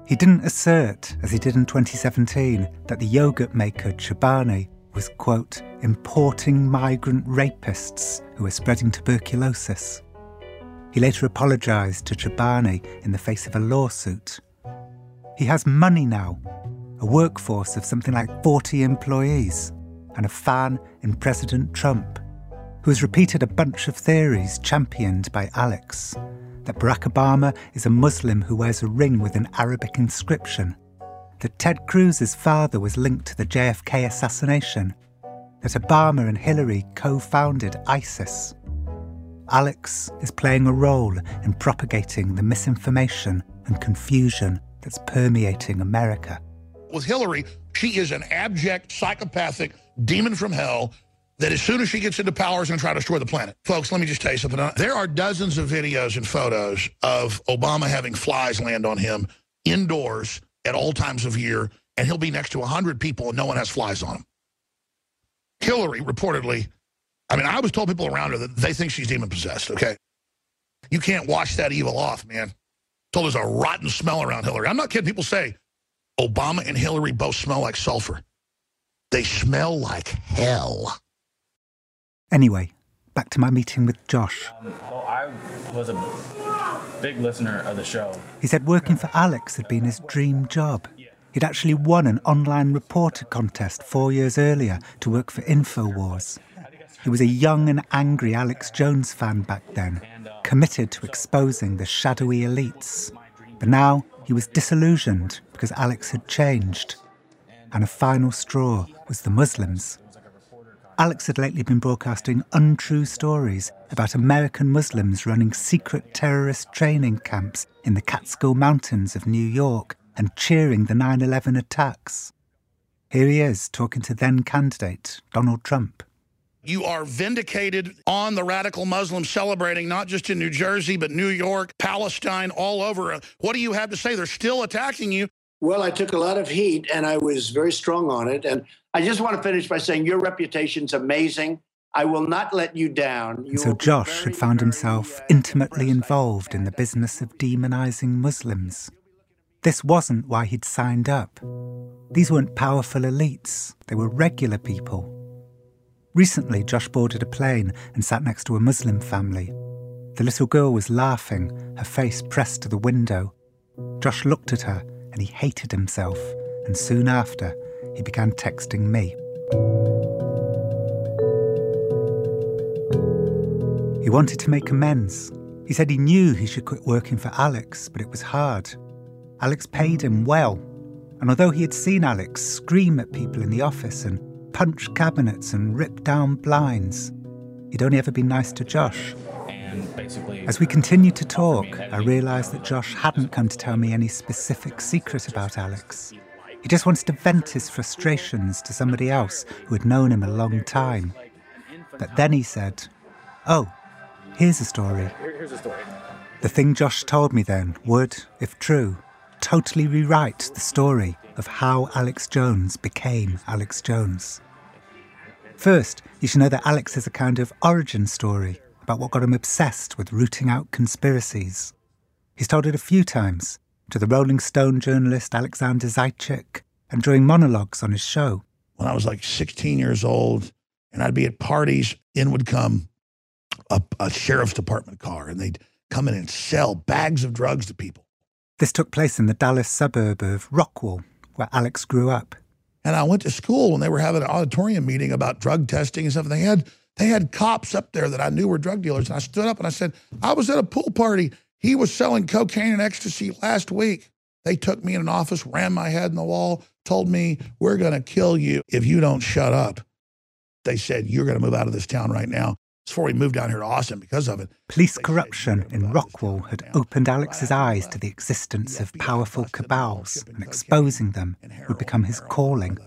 S11: He didn't assert, as he did in 2017, that the yogurt maker Chobani was, quote, importing migrant rapists who were spreading tuberculosis. He later apologised to Chobani in the face of a lawsuit. He has money now, a workforce of something like 40 employees, and a fan in President Trump, who has repeated a bunch of theories championed by Alex that Barack Obama is a Muslim who wears a ring with an Arabic inscription, that Ted Cruz's father was linked to the JFK assassination, that Obama and Hillary co founded ISIS. Alex is playing a role in propagating the misinformation and confusion that's permeating America.
S4: With Hillary, she is an abject, psychopathic demon from hell that as soon as she gets into power is going to try to destroy the planet. Folks, let me just tell you something. There are dozens of videos and photos of Obama having flies land on him indoors at all times of year, and he'll be next to 100 people and no one has flies on him. Hillary reportedly, I mean, I was told people around her that they think she's demon possessed, okay? You can't wash that evil off, man. Told there's a rotten smell around Hillary. I'm not kidding. People say Obama and Hillary both smell like sulfur. They smell like hell.
S11: Anyway, back to my meeting with Josh.
S14: Um, well, I was a big listener of the show.
S11: He said working for Alex had been his dream job. He'd actually won an online reporter contest four years earlier to work for InfoWars. He was a young and angry Alex Jones fan back then, committed to exposing the shadowy elites. But now he was disillusioned because Alex had changed. And a final straw was the Muslims. Alex had lately been broadcasting untrue stories about American Muslims running secret terrorist training camps in the Catskill Mountains of New York and cheering the 9 11 attacks. Here he is talking to then candidate Donald Trump.
S4: You are vindicated on the radical Muslims celebrating not just in New Jersey, but New York, Palestine, all over. What do you have to say? They're still attacking you.
S15: Well, I took a lot of heat and I was very strong on it. And I just want to finish by saying your reputation's amazing. I will not let you down. You
S11: so Josh very, had found himself intimately involved in the business of demonizing Muslims. This wasn't why he'd signed up. These weren't powerful elites, they were regular people. Recently, Josh boarded a plane and sat next to a Muslim family. The little girl was laughing, her face pressed to the window. Josh looked at her and he hated himself, and soon after, he began texting me. He wanted to make amends. He said he knew he should quit working for Alex, but it was hard. Alex paid him well, and although he had seen Alex scream at people in the office and punch cabinets and rip down blinds, he'd only ever been nice to Josh. As we continued to talk, I realised that Josh hadn't come to tell me any specific secret about Alex. He just wanted to vent his frustrations to somebody else who had known him a long time. But then he said, Oh, here's a story.
S14: Here's a story.
S11: The thing Josh told me then would, if true, totally rewrite the story of how Alex Jones became Alex Jones. First, you should know that Alex is a kind of origin story about what got him obsessed with rooting out conspiracies. He's told it a few times to the Rolling Stone journalist Alexander Zaitchik and during monologues on his show.
S4: When I was like 16 years old, and I'd be at parties, in would come a, a sheriff's department car, and they'd come in and sell bags of drugs to people.
S11: This took place in the Dallas suburb of Rockwall, where Alex grew up.
S4: And I went to school when they were having an auditorium meeting about drug testing and stuff. And they had they had cops up there that I knew were drug dealers. And I stood up and I said, I was at a pool party. He was selling cocaine and ecstasy last week. They took me in an office, ran my head in the wall, told me, We're going to kill you if you don't shut up. They said, You're going to move out of this town right now. Before we moved down here to Austin because of it.
S11: Police corruption in Rockwall had opened Alex's eyes to the existence of powerful cabals, and exposing them would become his calling.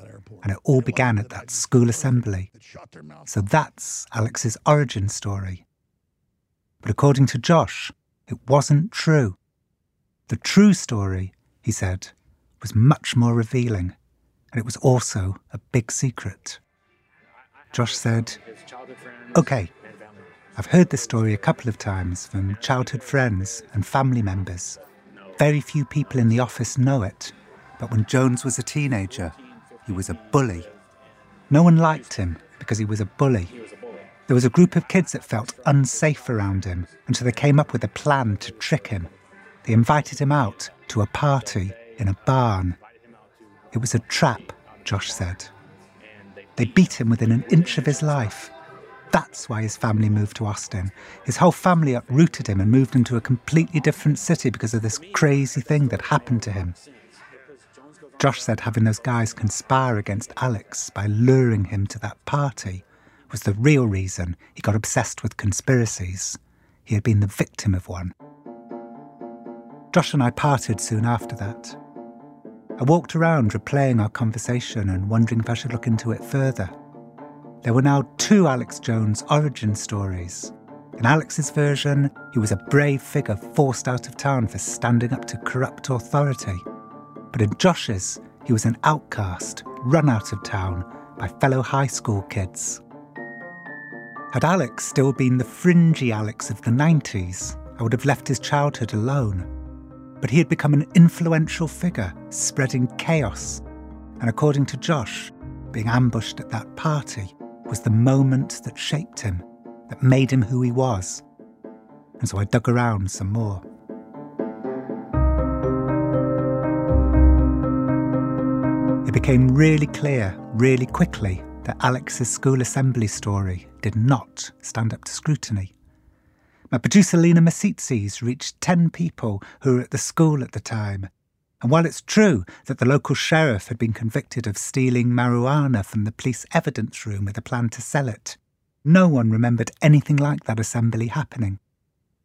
S11: And it all began at that school assembly. So that's Alex's origin story. But according to Josh, it wasn't true. The true story, he said, was much more revealing, and it was also a big secret. Josh said, OK, I've heard this story a couple of times from childhood friends and family members. Very few people in the office know it, but when Jones was a teenager, he was a bully. No one liked him because he was a bully. There was a group of kids that felt unsafe around him, and so they came up with a plan to trick him. They invited him out to a party in a barn. It was a trap, Josh said. They beat him within an inch of his life. That's why his family moved to Austin. His whole family uprooted him and moved into a completely different city because of this crazy thing that happened to him. Josh said having those guys conspire against Alex by luring him to that party was the real reason he got obsessed with conspiracies. He had been the victim of one. Josh and I parted soon after that. I walked around replaying our conversation and wondering if I should look into it further. There were now two Alex Jones origin stories. In Alex's version, he was a brave figure forced out of town for standing up to corrupt authority. But in Josh's, he was an outcast, run out of town by fellow high school kids. Had Alex still been the fringy Alex of the 90s, I would have left his childhood alone. But he had become an influential figure, spreading chaos. And according to Josh, being ambushed at that party was the moment that shaped him, that made him who he was. And so I dug around some more. It became really clear, really quickly, that Alex's school assembly story did not stand up to scrutiny. My producer Lina Misitzis reached 10 people who were at the school at the time. And while it's true that the local sheriff had been convicted of stealing marijuana from the police evidence room with a plan to sell it, no one remembered anything like that assembly happening.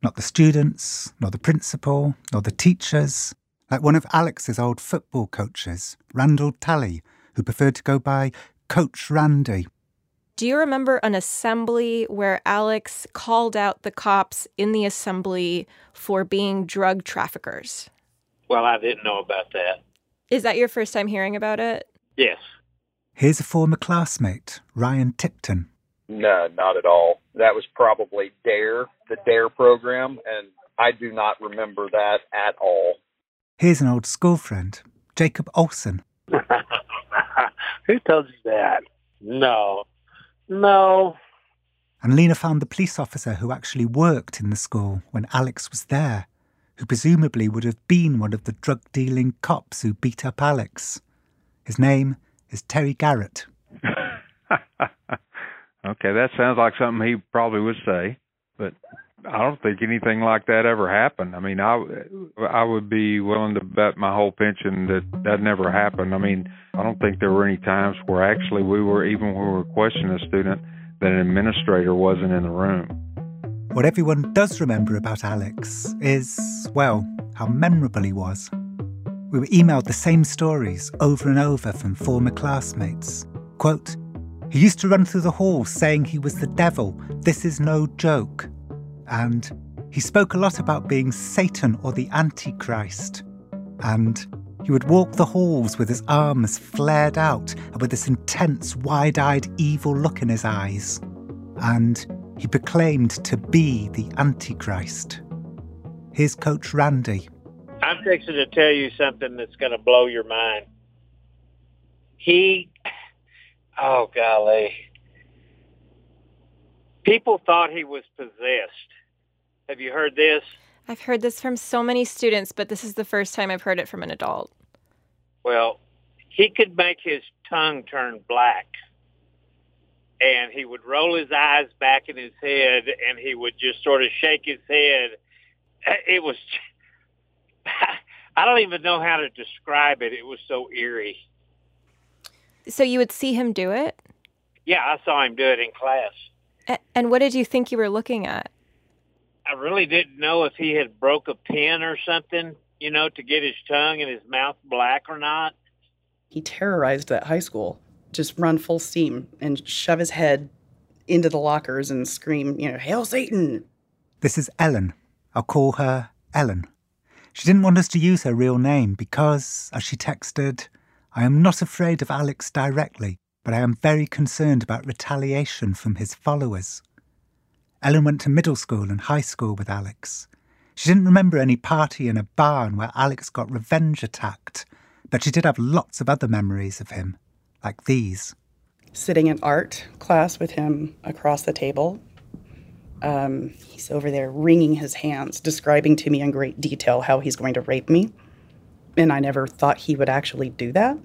S11: Not the students, nor the principal, nor the teachers, like one of Alex's old football coaches, Randall Talley, who preferred to go by Coach Randy.
S16: Do you remember an assembly where Alex called out the cops in the assembly for being drug traffickers?
S17: Well, I didn't know about that.
S16: Is that your first time hearing about it?
S17: Yes.
S11: Here's a former classmate, Ryan Tipton.
S18: No, not at all. That was probably DARE, the DARE program, and I do not remember that at all.
S11: Here's an old school friend, Jacob Olson. [LAUGHS]
S17: Who told you that? No, No.
S11: And Lina found the police officer who actually worked in the school when Alex was there, who presumably would have been one of the drug dealing cops who beat up Alex. His name is Terry Garrett. [LAUGHS]
S19: Okay, that sounds like something he probably would say, but I don't think anything like that ever happened. I mean, I I would be willing to bet my whole pension that that never happened. I mean, I don't think there were any times where actually we were even when we were questioning a student that an administrator wasn't in the room.
S11: What everyone does remember about Alex is, well, how memorable he was. We were emailed the same stories over and over from former classmates. Quote, he used to run through the halls saying he was the devil. This is no joke. And he spoke a lot about being Satan or the Antichrist. And he would walk the halls with his arms flared out and with this intense, wide eyed, evil look in his eyes. And he proclaimed to be the Antichrist. Here's Coach Randy.
S17: I'm fixing to tell you something that's going to blow your mind. He Oh golly. People thought he was possessed. Have you heard this?
S16: I've heard this from so many students, but this is the first time I've heard it from an adult.
S17: Well, he could make his tongue turn black. And he would roll his eyes back in his head and he would just sort of shake his head. Eh, it was [LAUGHS] I don't even know how to describe it. It was so eerie.
S16: So you would see him do it?
S17: Yeah, I saw him do it in class.
S16: And what did you think you were looking at?
S17: I really didn't know if he had broke a pin or something, you know, to get his tongue and his mouth black or not.
S20: He terrorized that high school. Just run full steam and shove his head into the lockers and scream, you know, Hail Satan!
S11: This is Ellen. I'll call her Ellen. She didn't want us to use her real name because, as she texted, I am not afraid of Alex directly, but I am very concerned about retaliation from his followers. Ellen went to middle school and high school with Alex. She didn't remember any party in a barn where Alex got revenge attacked, but she did have lots of other memories of him, like these.
S20: Sitting in art class with him across the table. Um, he's over there wringing his hands, describing to me in great detail how he's going to rape me. And I never thought he would actually do that.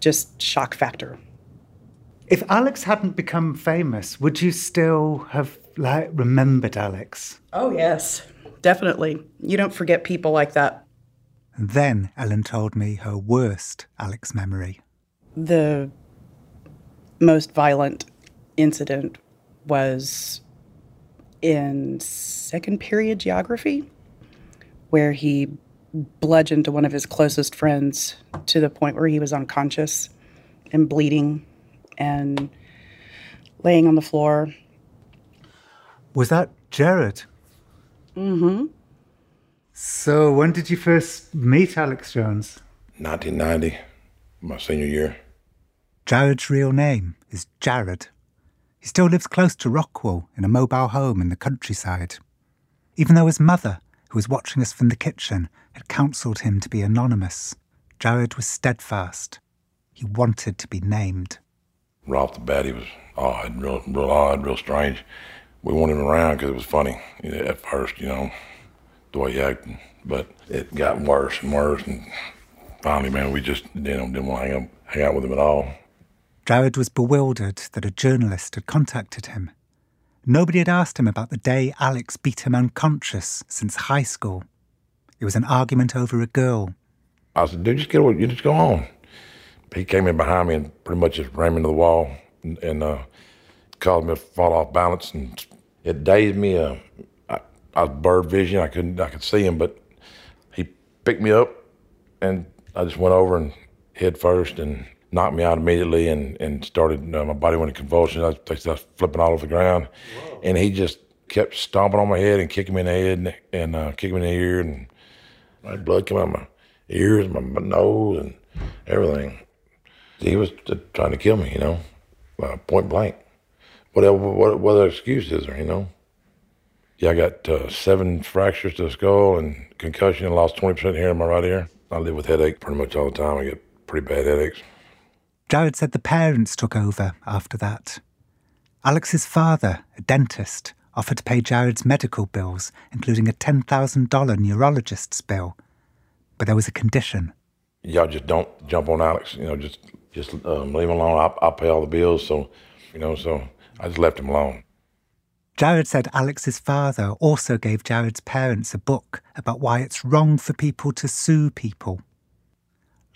S20: Just shock factor.
S11: If Alex hadn't become famous, would you still have like remembered Alex?
S20: Oh yes, definitely. You don't forget people like that.
S11: And then Ellen told me her worst Alex memory.
S20: The most violent incident was in second period geography, where he bludgeoned one of his closest friends to the point where he was unconscious and bleeding and laying on the floor.
S11: Was that Jared?
S20: Mm hmm.
S11: So, when did you first meet Alex Jones?
S21: 1990, my senior year.
S11: Jared's real name is Jared. He still lives close to Rockwall in a mobile home in the countryside. Even though his mother, who was watching us from the kitchen, had counselled him to be anonymous, Jared was steadfast. He wanted to be named.
S21: Right off the bat, he was odd, real, real odd, real strange. We wanted him around because it was funny at first, you know, the way he acted. But it got worse and worse, and finally, man, we just didn't, didn't want to hang, up, hang out with him at all.
S11: Jared was bewildered that a journalist had contacted him. Nobody had asked him about the day Alex beat him unconscious since high school. It was an argument over a girl.
S21: I said, dude, just get away, you just go on. He came in behind me and pretty much just ran me into the wall and, and uh, caused me to fall off balance. And it dazed me. Uh, I, I was bird vision. I couldn't, I could see him, but he picked me up and I just went over and head first and knocked me out immediately and, and started, uh, my body went in convulsions. I, I was flipping all over the ground. Whoa. And he just kept stomping on my head and kicking me in the head and, and uh, kicking me in the ear. And my blood came out of my ears, my, my nose, and everything. He was trying to kill me, you know, uh, point blank. What, what, what other excuse is there, you know? Yeah, I got uh, seven fractures to the skull and concussion and lost 20% hair in my right ear. I live with headache pretty much all the time. I get pretty bad headaches.
S11: Jared said the parents took over after that. Alex's father, a dentist, offered to pay Jared's medical bills, including a $10,000 neurologist's bill. But there was a condition.
S21: Y'all just don't jump on Alex. You know, just just um, leave him alone. I'll, I'll pay all the bills. So, you know, so I just left him alone.
S11: Jared said Alex's father also gave Jared's parents a book about why it's wrong for people to sue people.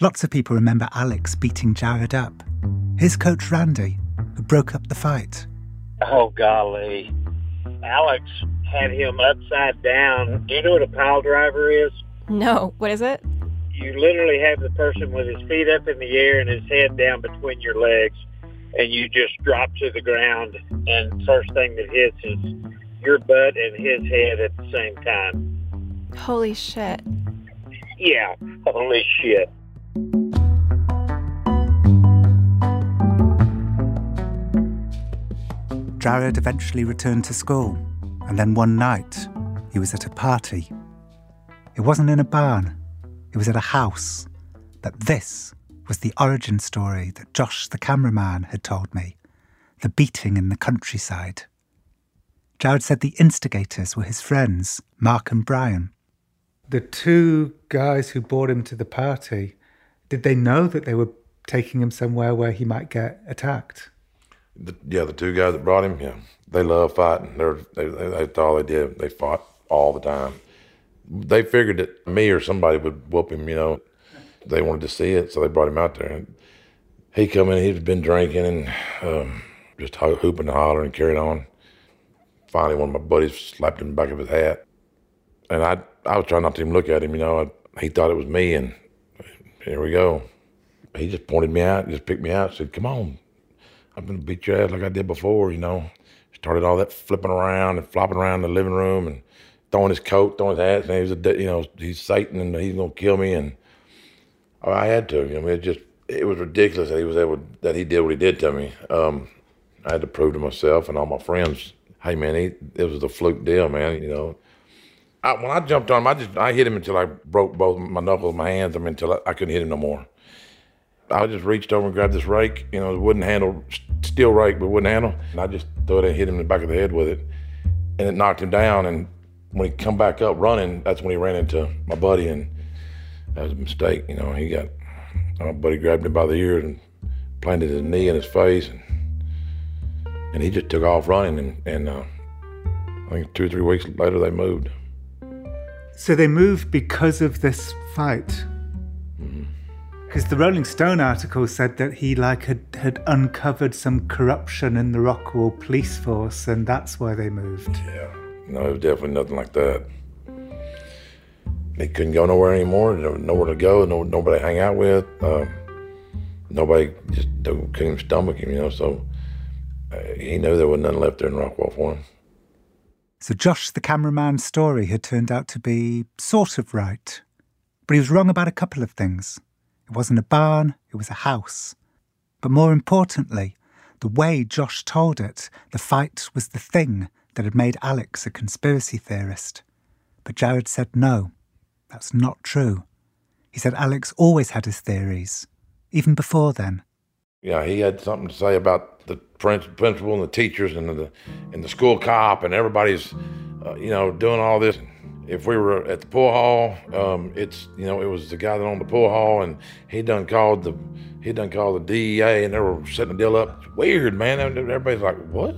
S11: Lots of people remember Alex beating Jared up. His coach Randy, who broke up the fight.
S17: Oh, golly. Alex had him upside down. Do you know what a pile driver is?
S16: No, what is it?
S17: You literally have the person with his feet up in the air and his head down between your legs, and you just drop to the ground, and first thing that hits is your butt and his head at the same time.
S16: Holy shit.
S17: Yeah, holy shit.
S11: Jared eventually returned to school, and then one night he was at a party. It wasn't in a barn, it was at a house. But this was the origin story that Josh, the cameraman, had told me the beating in the countryside. Jared said the instigators were his friends, Mark and Brian.
S22: The two guys who brought him to the party, did they know that they were taking him somewhere where he might get attacked?
S21: The, yeah, the two guys that brought him, yeah, they love fighting. They're, they, they, that's all they did. They fought all the time. They figured that me or somebody would whoop him, you know. They wanted to see it, so they brought him out there. And he come in, he'd been drinking and um, just hooping and hollering and carried on. Finally, one of my buddies slapped him in the back of his hat. And I, I was trying not to even look at him, you know. I, he thought it was me, and here we go. He just pointed me out, just picked me out, said, "Come on, I'm gonna beat your ass like I did before." You know, started all that flipping around and flopping around the living room and throwing his coat, throwing his hat, saying he was a, you know, he's Satan and he's gonna kill me. And I had to. You know, it just it was ridiculous that he was able that he did what he did to me. Um, I had to prove to myself and all my friends, hey man, he, it was a fluke deal, man. You know, I, when I jumped on him, I just I hit him until I broke both my knuckles, my hands. I mean, until I, I couldn't hit him no more. I just reached over and grabbed this rake, you know, wooden handle, steel rake, but wooden handle, and I just threw it and hit him in the back of the head with it, and it knocked him down. And when he come back up running, that's when he ran into my buddy, and that was a mistake. You know, he got my buddy grabbed him by the ears and planted his knee in his face, and and he just took off running. And, and uh, I think two or three weeks later, they moved.
S22: So they moved because of this fight. Because the Rolling Stone article said that he like had, had uncovered some corruption in the Rockwall police force, and that's why they moved.
S21: Yeah, no, it was definitely nothing like that. He couldn't go nowhere anymore. Nowhere to go. No, nobody to hang out with. Um, nobody just couldn't stomach him, you know. So uh, he knew there was nothing left there in Rockwall for him.
S11: So Josh, the cameraman's story, had turned out to be sort of right. But he was wrong about a couple of things. It wasn't a barn, it was a house. But more importantly, the way Josh told it, the fight was the thing that had made Alex a conspiracy theorist. But Jared said no, that's not true. He said Alex always had his theories, even before then.
S21: Yeah, he had something to say about the principal and the teachers and the and the school cop and everybody's, uh, you know, doing all this. If we were at the pool hall, um, it's you know it was the guy that owned the pool hall, and he done called the he done called the DEA, and they were setting the deal up. It's weird, man. Everybody's like, what?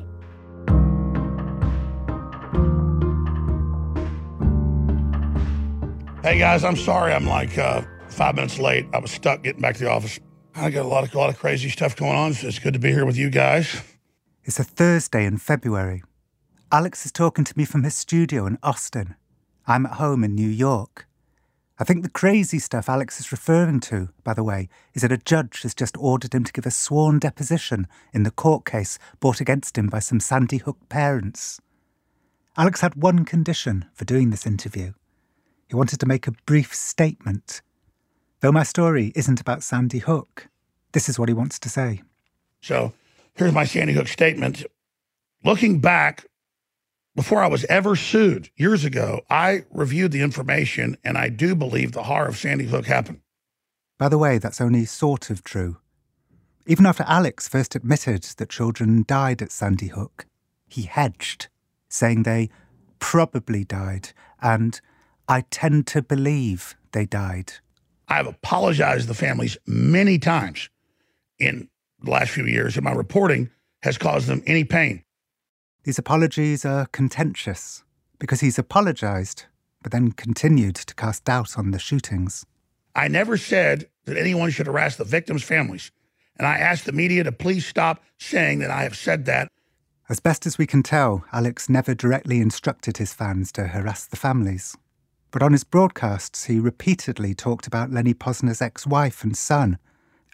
S4: Hey guys, I'm sorry I'm like uh, five minutes late. I was stuck getting back to the office. I got a lot of a lot of crazy stuff going on. It's good to be here with you guys.
S11: It's a Thursday in February. Alex is talking to me from his studio in Austin. I'm at home in New York. I think the crazy stuff Alex is referring to, by the way, is that a judge has just ordered him to give a sworn deposition in the court case brought against him by some Sandy Hook parents. Alex had one condition for doing this interview. He wanted to make a brief statement. Though my story isn't about Sandy Hook, this is what he wants to say.
S4: So here's my Sandy Hook statement. Looking back, before I was ever sued years ago, I reviewed the information and I do believe the horror of Sandy Hook happened.
S11: By the way, that's only sort of true. Even after Alex first admitted that children died at Sandy Hook, he hedged, saying they probably died and I tend to believe they died.
S4: I've apologized to the families many times in the last few years, and my reporting has caused them any pain.
S11: These apologies are contentious because he's apologized, but then continued to cast doubt on the shootings.
S4: I never said that anyone should harass the victims' families, and I asked the media to please stop saying that I have said that.
S11: As best as we can tell, Alex never directly instructed his fans to harass the families. But on his broadcasts, he repeatedly talked about Lenny Pozner's ex wife and son,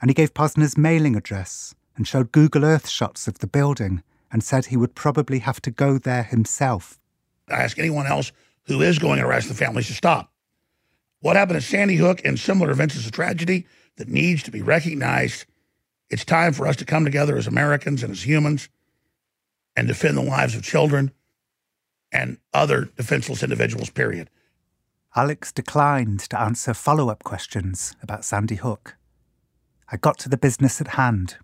S11: and he gave Pozner's mailing address and showed Google Earth shots of the building and said he would probably have to go there himself.
S4: I ask anyone else who is going to arrest the families to stop. What happened at Sandy Hook and similar events is a tragedy that needs to be recognized. It's time for us to come together as Americans and as humans and defend the lives of children and other defenseless individuals, period.
S11: Alex declined to answer follow up questions about Sandy Hook. I got to the business at hand.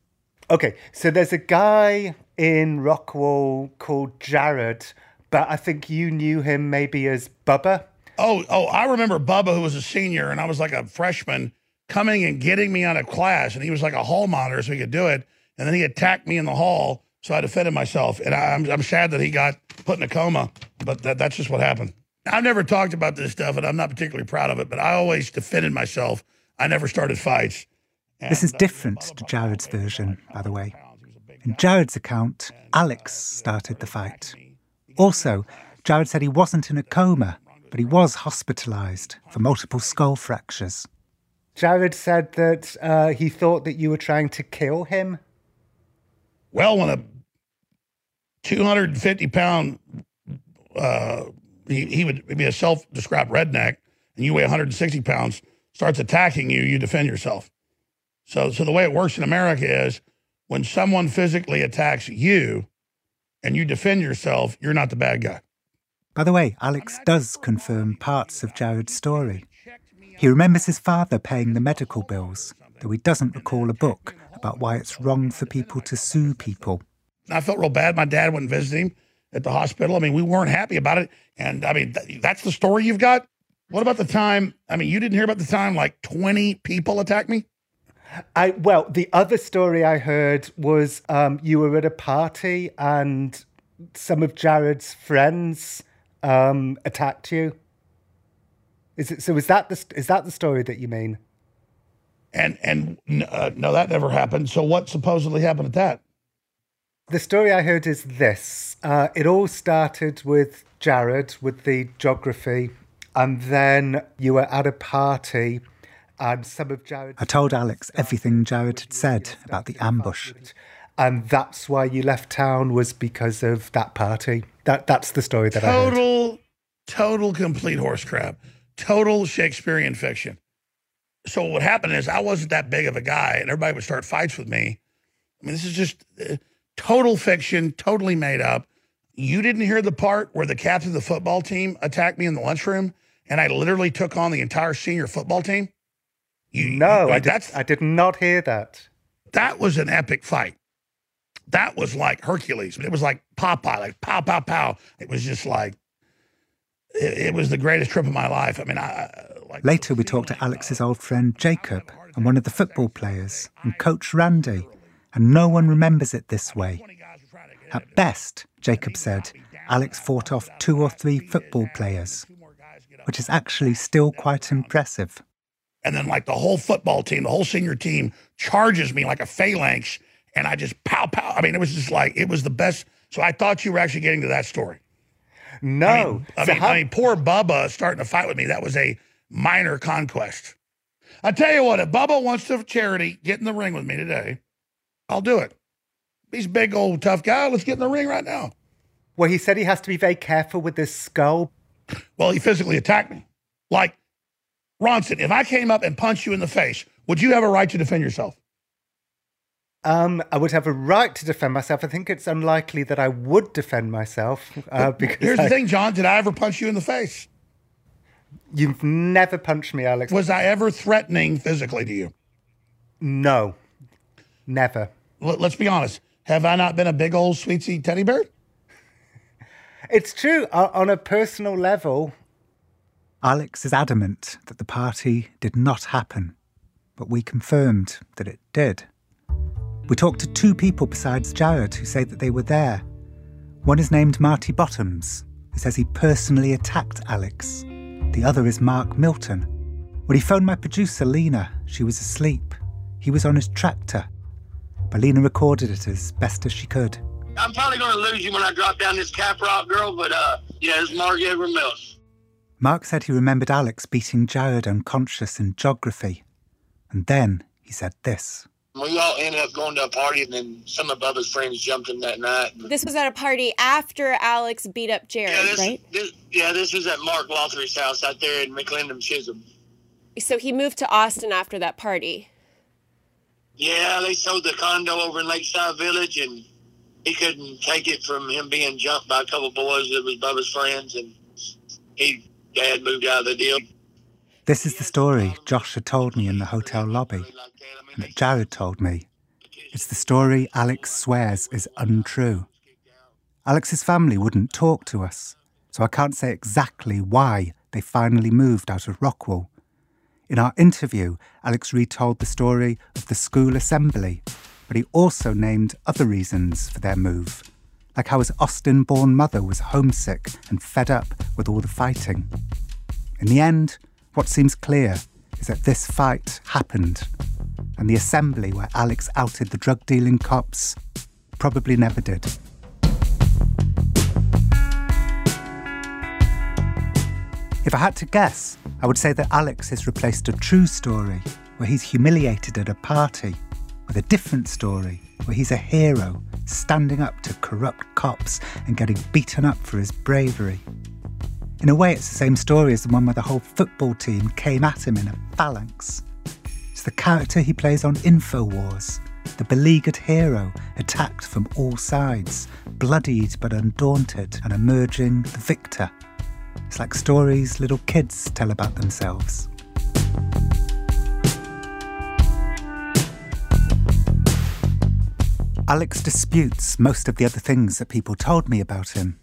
S22: Okay, so there's a guy in Rockwall called Jared, but I think you knew him maybe as Bubba.
S4: Oh, oh, I remember Bubba, who was a senior, and I was like a freshman, coming and getting me out of class, and he was like a hall monitor, so he could do it. And then he attacked me in the hall, so I defended myself. And I, I'm, I'm sad that he got put in a coma, but that, that's just what happened. I've never talked about this stuff, and I'm not particularly proud of it, but I always defended myself. I never started fights.
S11: This is different to Jared's version, by the way. In Jared's account, Alex started the fight. Also, Jared said he wasn't in a coma, but he was hospitalized for multiple skull fractures.
S22: Jared said that uh, he thought that you were trying to kill him.
S4: Well, when a 250 pound uh, he, he would be a self-described redneck and you weigh 160 pounds, starts attacking you, you defend yourself. So, so the way it works in America is when someone physically attacks you and you defend yourself, you're not the bad guy.
S11: By the way, Alex does confirm parts of Jared's story. He remembers his father paying the medical bills, though he doesn't recall a book about why it's wrong for people to sue people.
S4: I felt real bad. My dad went and visited him at the hospital. I mean, we weren't happy about it. And I mean, th- that's the story you've got. What about the time? I mean, you didn't hear about the time like 20 people attacked me?
S22: I well, the other story I heard was um, you were at a party and some of Jared's friends um, attacked you. Is it so? Is that the is that the story that you mean?
S4: And and uh, no, that never happened. So what supposedly happened at that?
S22: The story I heard is this. Uh, it all started with Jared with the geography, and then you were at a party, and some of Jared.
S11: I told Alex everything Jared had said about the ambush.
S22: And that's why you left town was because of that party. That that's the story that
S4: total,
S22: I heard.
S4: Total, total, complete horse crap. Total Shakespearean fiction. So what happened is I wasn't that big of a guy, and everybody would start fights with me. I mean, this is just. Uh, total fiction, totally made up. You didn't hear the part where the captain of the football team attacked me in the lunchroom and I literally took on the entire senior football team?
S22: You, no, you, I, did, I did not hear that.
S4: That was an epic fight. That was like Hercules. It was like Popeye, like pow, pow, pow. It was just like, it, it was the greatest trip of my life. I mean, I. Like,
S11: Later, we talked to Alex's old friend Jacob and one of the football players and Coach Randy and no one remembers it this way. At best, Jacob said, Alex fought off two or three football players, which is actually still quite impressive.
S4: And then, like the whole football team, the whole senior team charges me like a phalanx, and I just pow pow. I mean, it was just like it was the best. So I thought you were actually getting to that story.
S22: No,
S4: I mean, I, mean, how- I mean, poor Bubba starting to fight with me. That was a minor conquest. I tell you what, if Bubba wants to charity, get in the ring with me today. I'll do it. He's a big old tough guy. Let's get in the ring right now.
S22: Well, he said he has to be very careful with his skull.
S4: Well, he physically attacked me. Like, Ronson, if I came up and punched you in the face, would you have a right to defend yourself?
S22: Um, I would have a right to defend myself. I think it's unlikely that I would defend myself. Uh, because
S4: here's
S22: I,
S4: the thing, Jon. Did I ever punch you in the face?
S22: You've never punched me, Alex.
S4: Was I ever threatening physically to you?
S22: No. Never.
S4: Let's be honest. Have I not been a big old sweetie teddy bear?
S22: It's true. On a personal level,
S11: Alex is adamant that the party did not happen, but we confirmed that it did. We talked to two people besides Jared who say that they were there. One is named Marty Bottoms, who says he personally attacked Alex. The other is Mark Milton. When he phoned my producer, Lina, she was asleep. He was on his tractor. But Lina recorded it as best as she could.
S23: I'm probably going to lose you when I drop down this Cap Rock girl, but uh, yeah, it's Mark Edward Mills.
S11: Mark said he remembered Alex beating Jared unconscious in geography. And then he said this.
S23: We all ended up going to a party, and then some of Bubba's friends jumped him that night.
S24: This was at a party after Alex beat up Jared,
S23: yeah, this,
S24: right?
S23: This, yeah, this was at Mark Lothery's house out there in McLendon Chisholm.
S24: So he moved to Austin after that party.
S23: Yeah, they sold the condo over in Lakeside Village, and he couldn't take it from him being jumped by a couple boys that was Bubba's friends, and he dad moved out of the deal.
S11: This is the story Josh had told me in the hotel lobby, and that Jared told me. It's the story Alex swears is untrue. Alex's family wouldn't talk to us, so I can't say exactly why they finally moved out of Rockwall. In our interview, Alex retold the story of the school assembly, but he also named other reasons for their move, like how his Austin born mother was homesick and fed up with all the fighting. In the end, what seems clear is that this fight happened, and the assembly where Alex outed the drug dealing cops probably never did. If I had to guess, I would say that Alex has replaced a true story where he's humiliated at a party with a different story where he's a hero standing up to corrupt cops and getting beaten up for his bravery. In a way, it's the same story as the one where the whole football team came at him in a phalanx. It's the character he plays on InfoWars, the beleaguered hero attacked from all sides, bloodied but undaunted, and emerging the victor. It's like stories little kids tell about themselves. Alex disputes most of the other things that people told me about him.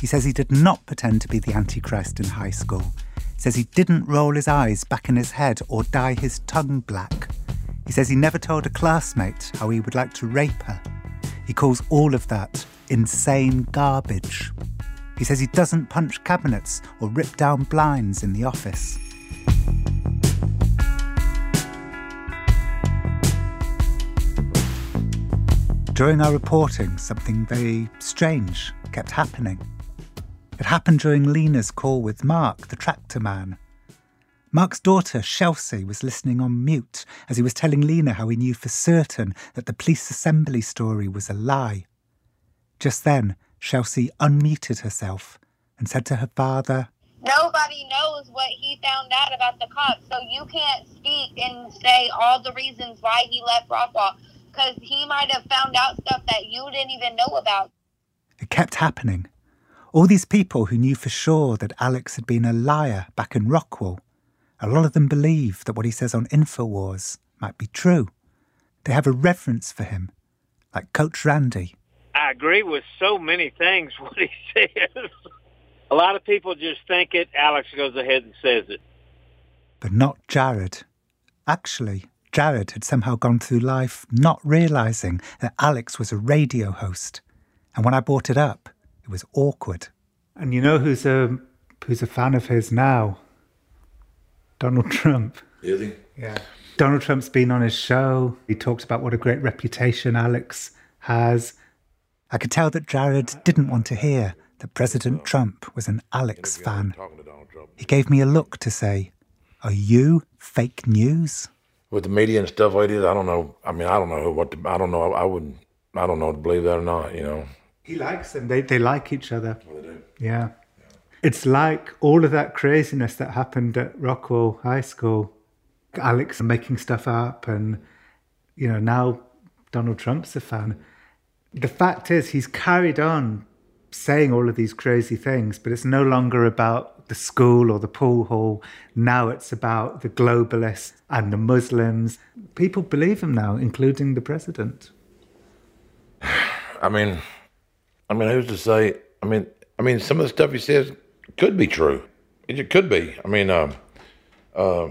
S11: He says he did not pretend to be the Antichrist in high school. He says he didn't roll his eyes back in his head or dye his tongue black. He says he never told a classmate how he would like to rape her. He calls all of that insane garbage. He says he doesn't punch cabinets or rip down blinds in the office. During our reporting, something very strange kept happening. It happened during Lina's call with Mark, the tractor man. Mark's daughter, Chelsea, was listening on mute as he was telling Lena how he knew for certain that the police assembly story was a lie. Just then, Chelsea unmuted herself and said to her father,
S25: Nobody knows what he found out about the cops, so you can't speak and say all the reasons why he left Rockwall, because he might have found out stuff that you didn't even know about.
S11: It kept happening. All these people who knew for sure that Alex had been a liar back in Rockwall, a lot of them believe that what he says on InfoWars might be true. They have a reverence for him, like Coach Randy.
S17: I agree with so many things [LAUGHS] what he says. A lot of people just think it. Alex goes ahead and says it.
S11: but not Jared. Actually, Jared had somehow gone through life not realizing that Alex was a radio host. And when I brought it up, it was awkward.
S22: and you know who's a who's a fan of his now? Donald Trump.
S21: Is he?
S22: Yeah. Donald Trump's been on his show. He talks about what a great reputation Alex has.
S11: I could tell that Jared didn't want to hear that President Trump was an Alex fan. He gave me a look to say, Are you fake news?
S21: With the media and stuff like this, I don't know. I mean, I don't know what to, I don't know. I wouldn't, I don't know to believe that or not, you know.
S22: He likes them. They they like each other. Yeah. It's like all of that craziness that happened at Rockwall High School. Alex making stuff up and you know, now Donald Trump's a fan. The fact is he's carried on saying all of these crazy things, but it's no longer about the school or the pool hall. Now it's about the globalists and the Muslims. People believe him now, including the president. [SIGHS]
S21: I mean, I mean, who's to say? I mean, I mean, some of the stuff he says could be true. It could be. I mean, uh, uh,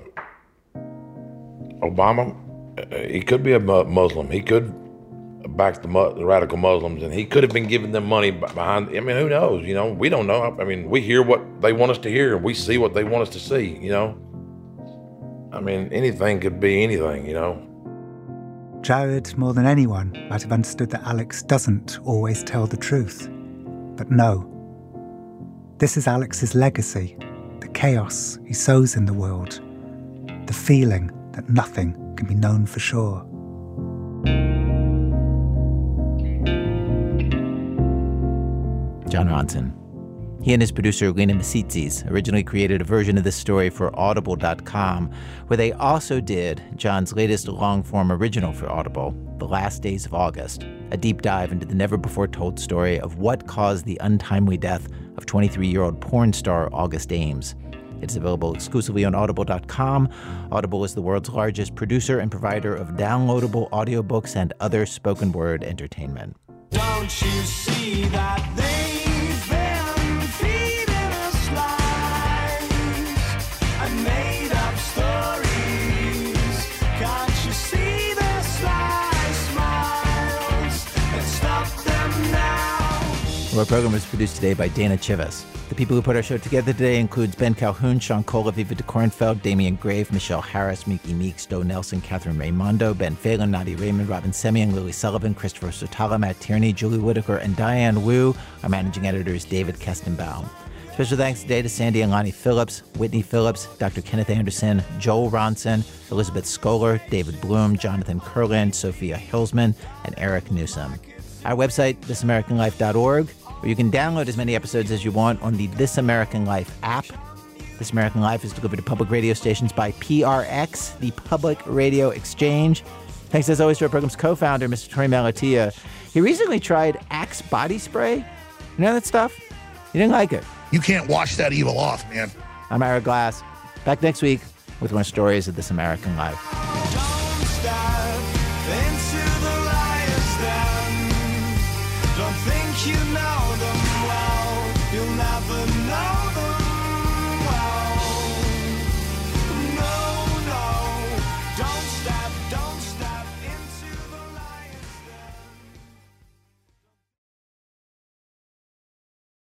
S21: Obama, uh, he could be a Muslim. He could back the, the, radical Muslims, and he could have been giving them money behind. I mean, who knows? You know, we don't know. I mean, we hear what they want us to hear, and we see what they want us to see. You know, I mean, anything could be anything. You know.
S11: Jared, more than anyone, might have understood that Alex doesn't always tell the truth. But no. This is Alex's legacy the chaos he sows in the world, the feeling that nothing can be known for sure.
S1: Jon Ronson. He and his producer, Lina Misitzis, originally created a version of this story for Audible.com, where they also did Jon's latest long form original for Audible, The Last Days of August, a deep dive into the never before told story of what caused the untimely death of 23 year old porn star August Ames. It's available exclusively on audible.com. Audible is the world's largest producer and provider of downloadable audiobooks and other spoken word entertainment. Don't you see that Our program was produced today by Dana Chivvis. The people who put our show together today includes Ben Calhoun, Sean Cole, Viva DeKornfeld, Damian Grave, Michelle Harris, Miki Meeks, Doe Nelson, Katherine Raimondo, Ben Phelan, Nadia Reiman, Robyn Semien, Lilly Sullivan, Christopher Swetala, Matt Tierney, Julie Whitaker, and Diane Wu. Our managing editor is David Kestenbaum. Special thanks today to Sandy and Lonnie Phillips, Whitney Phillips, Dr. Kenneth Anderson, Joel Ronson, Elizabeth Scholar, David Bloom, Jonathan Kurland, Sophia Hilsman, and Eric Newsom. Our website, thisamericanlife.org where you can download as many episodes as you want on the This American Life app. This American Life is delivered to public radio stations by PRX, the Public Radio Exchange. Thanks as always to our program's co founder, Mr. Torey Malatia. He recently tried Axe body spray. You know that stuff? He didn't like it.
S4: You can't wash that evil off, man.
S1: I'm Ira Glass. Back next week with more stories of This American Life. Don't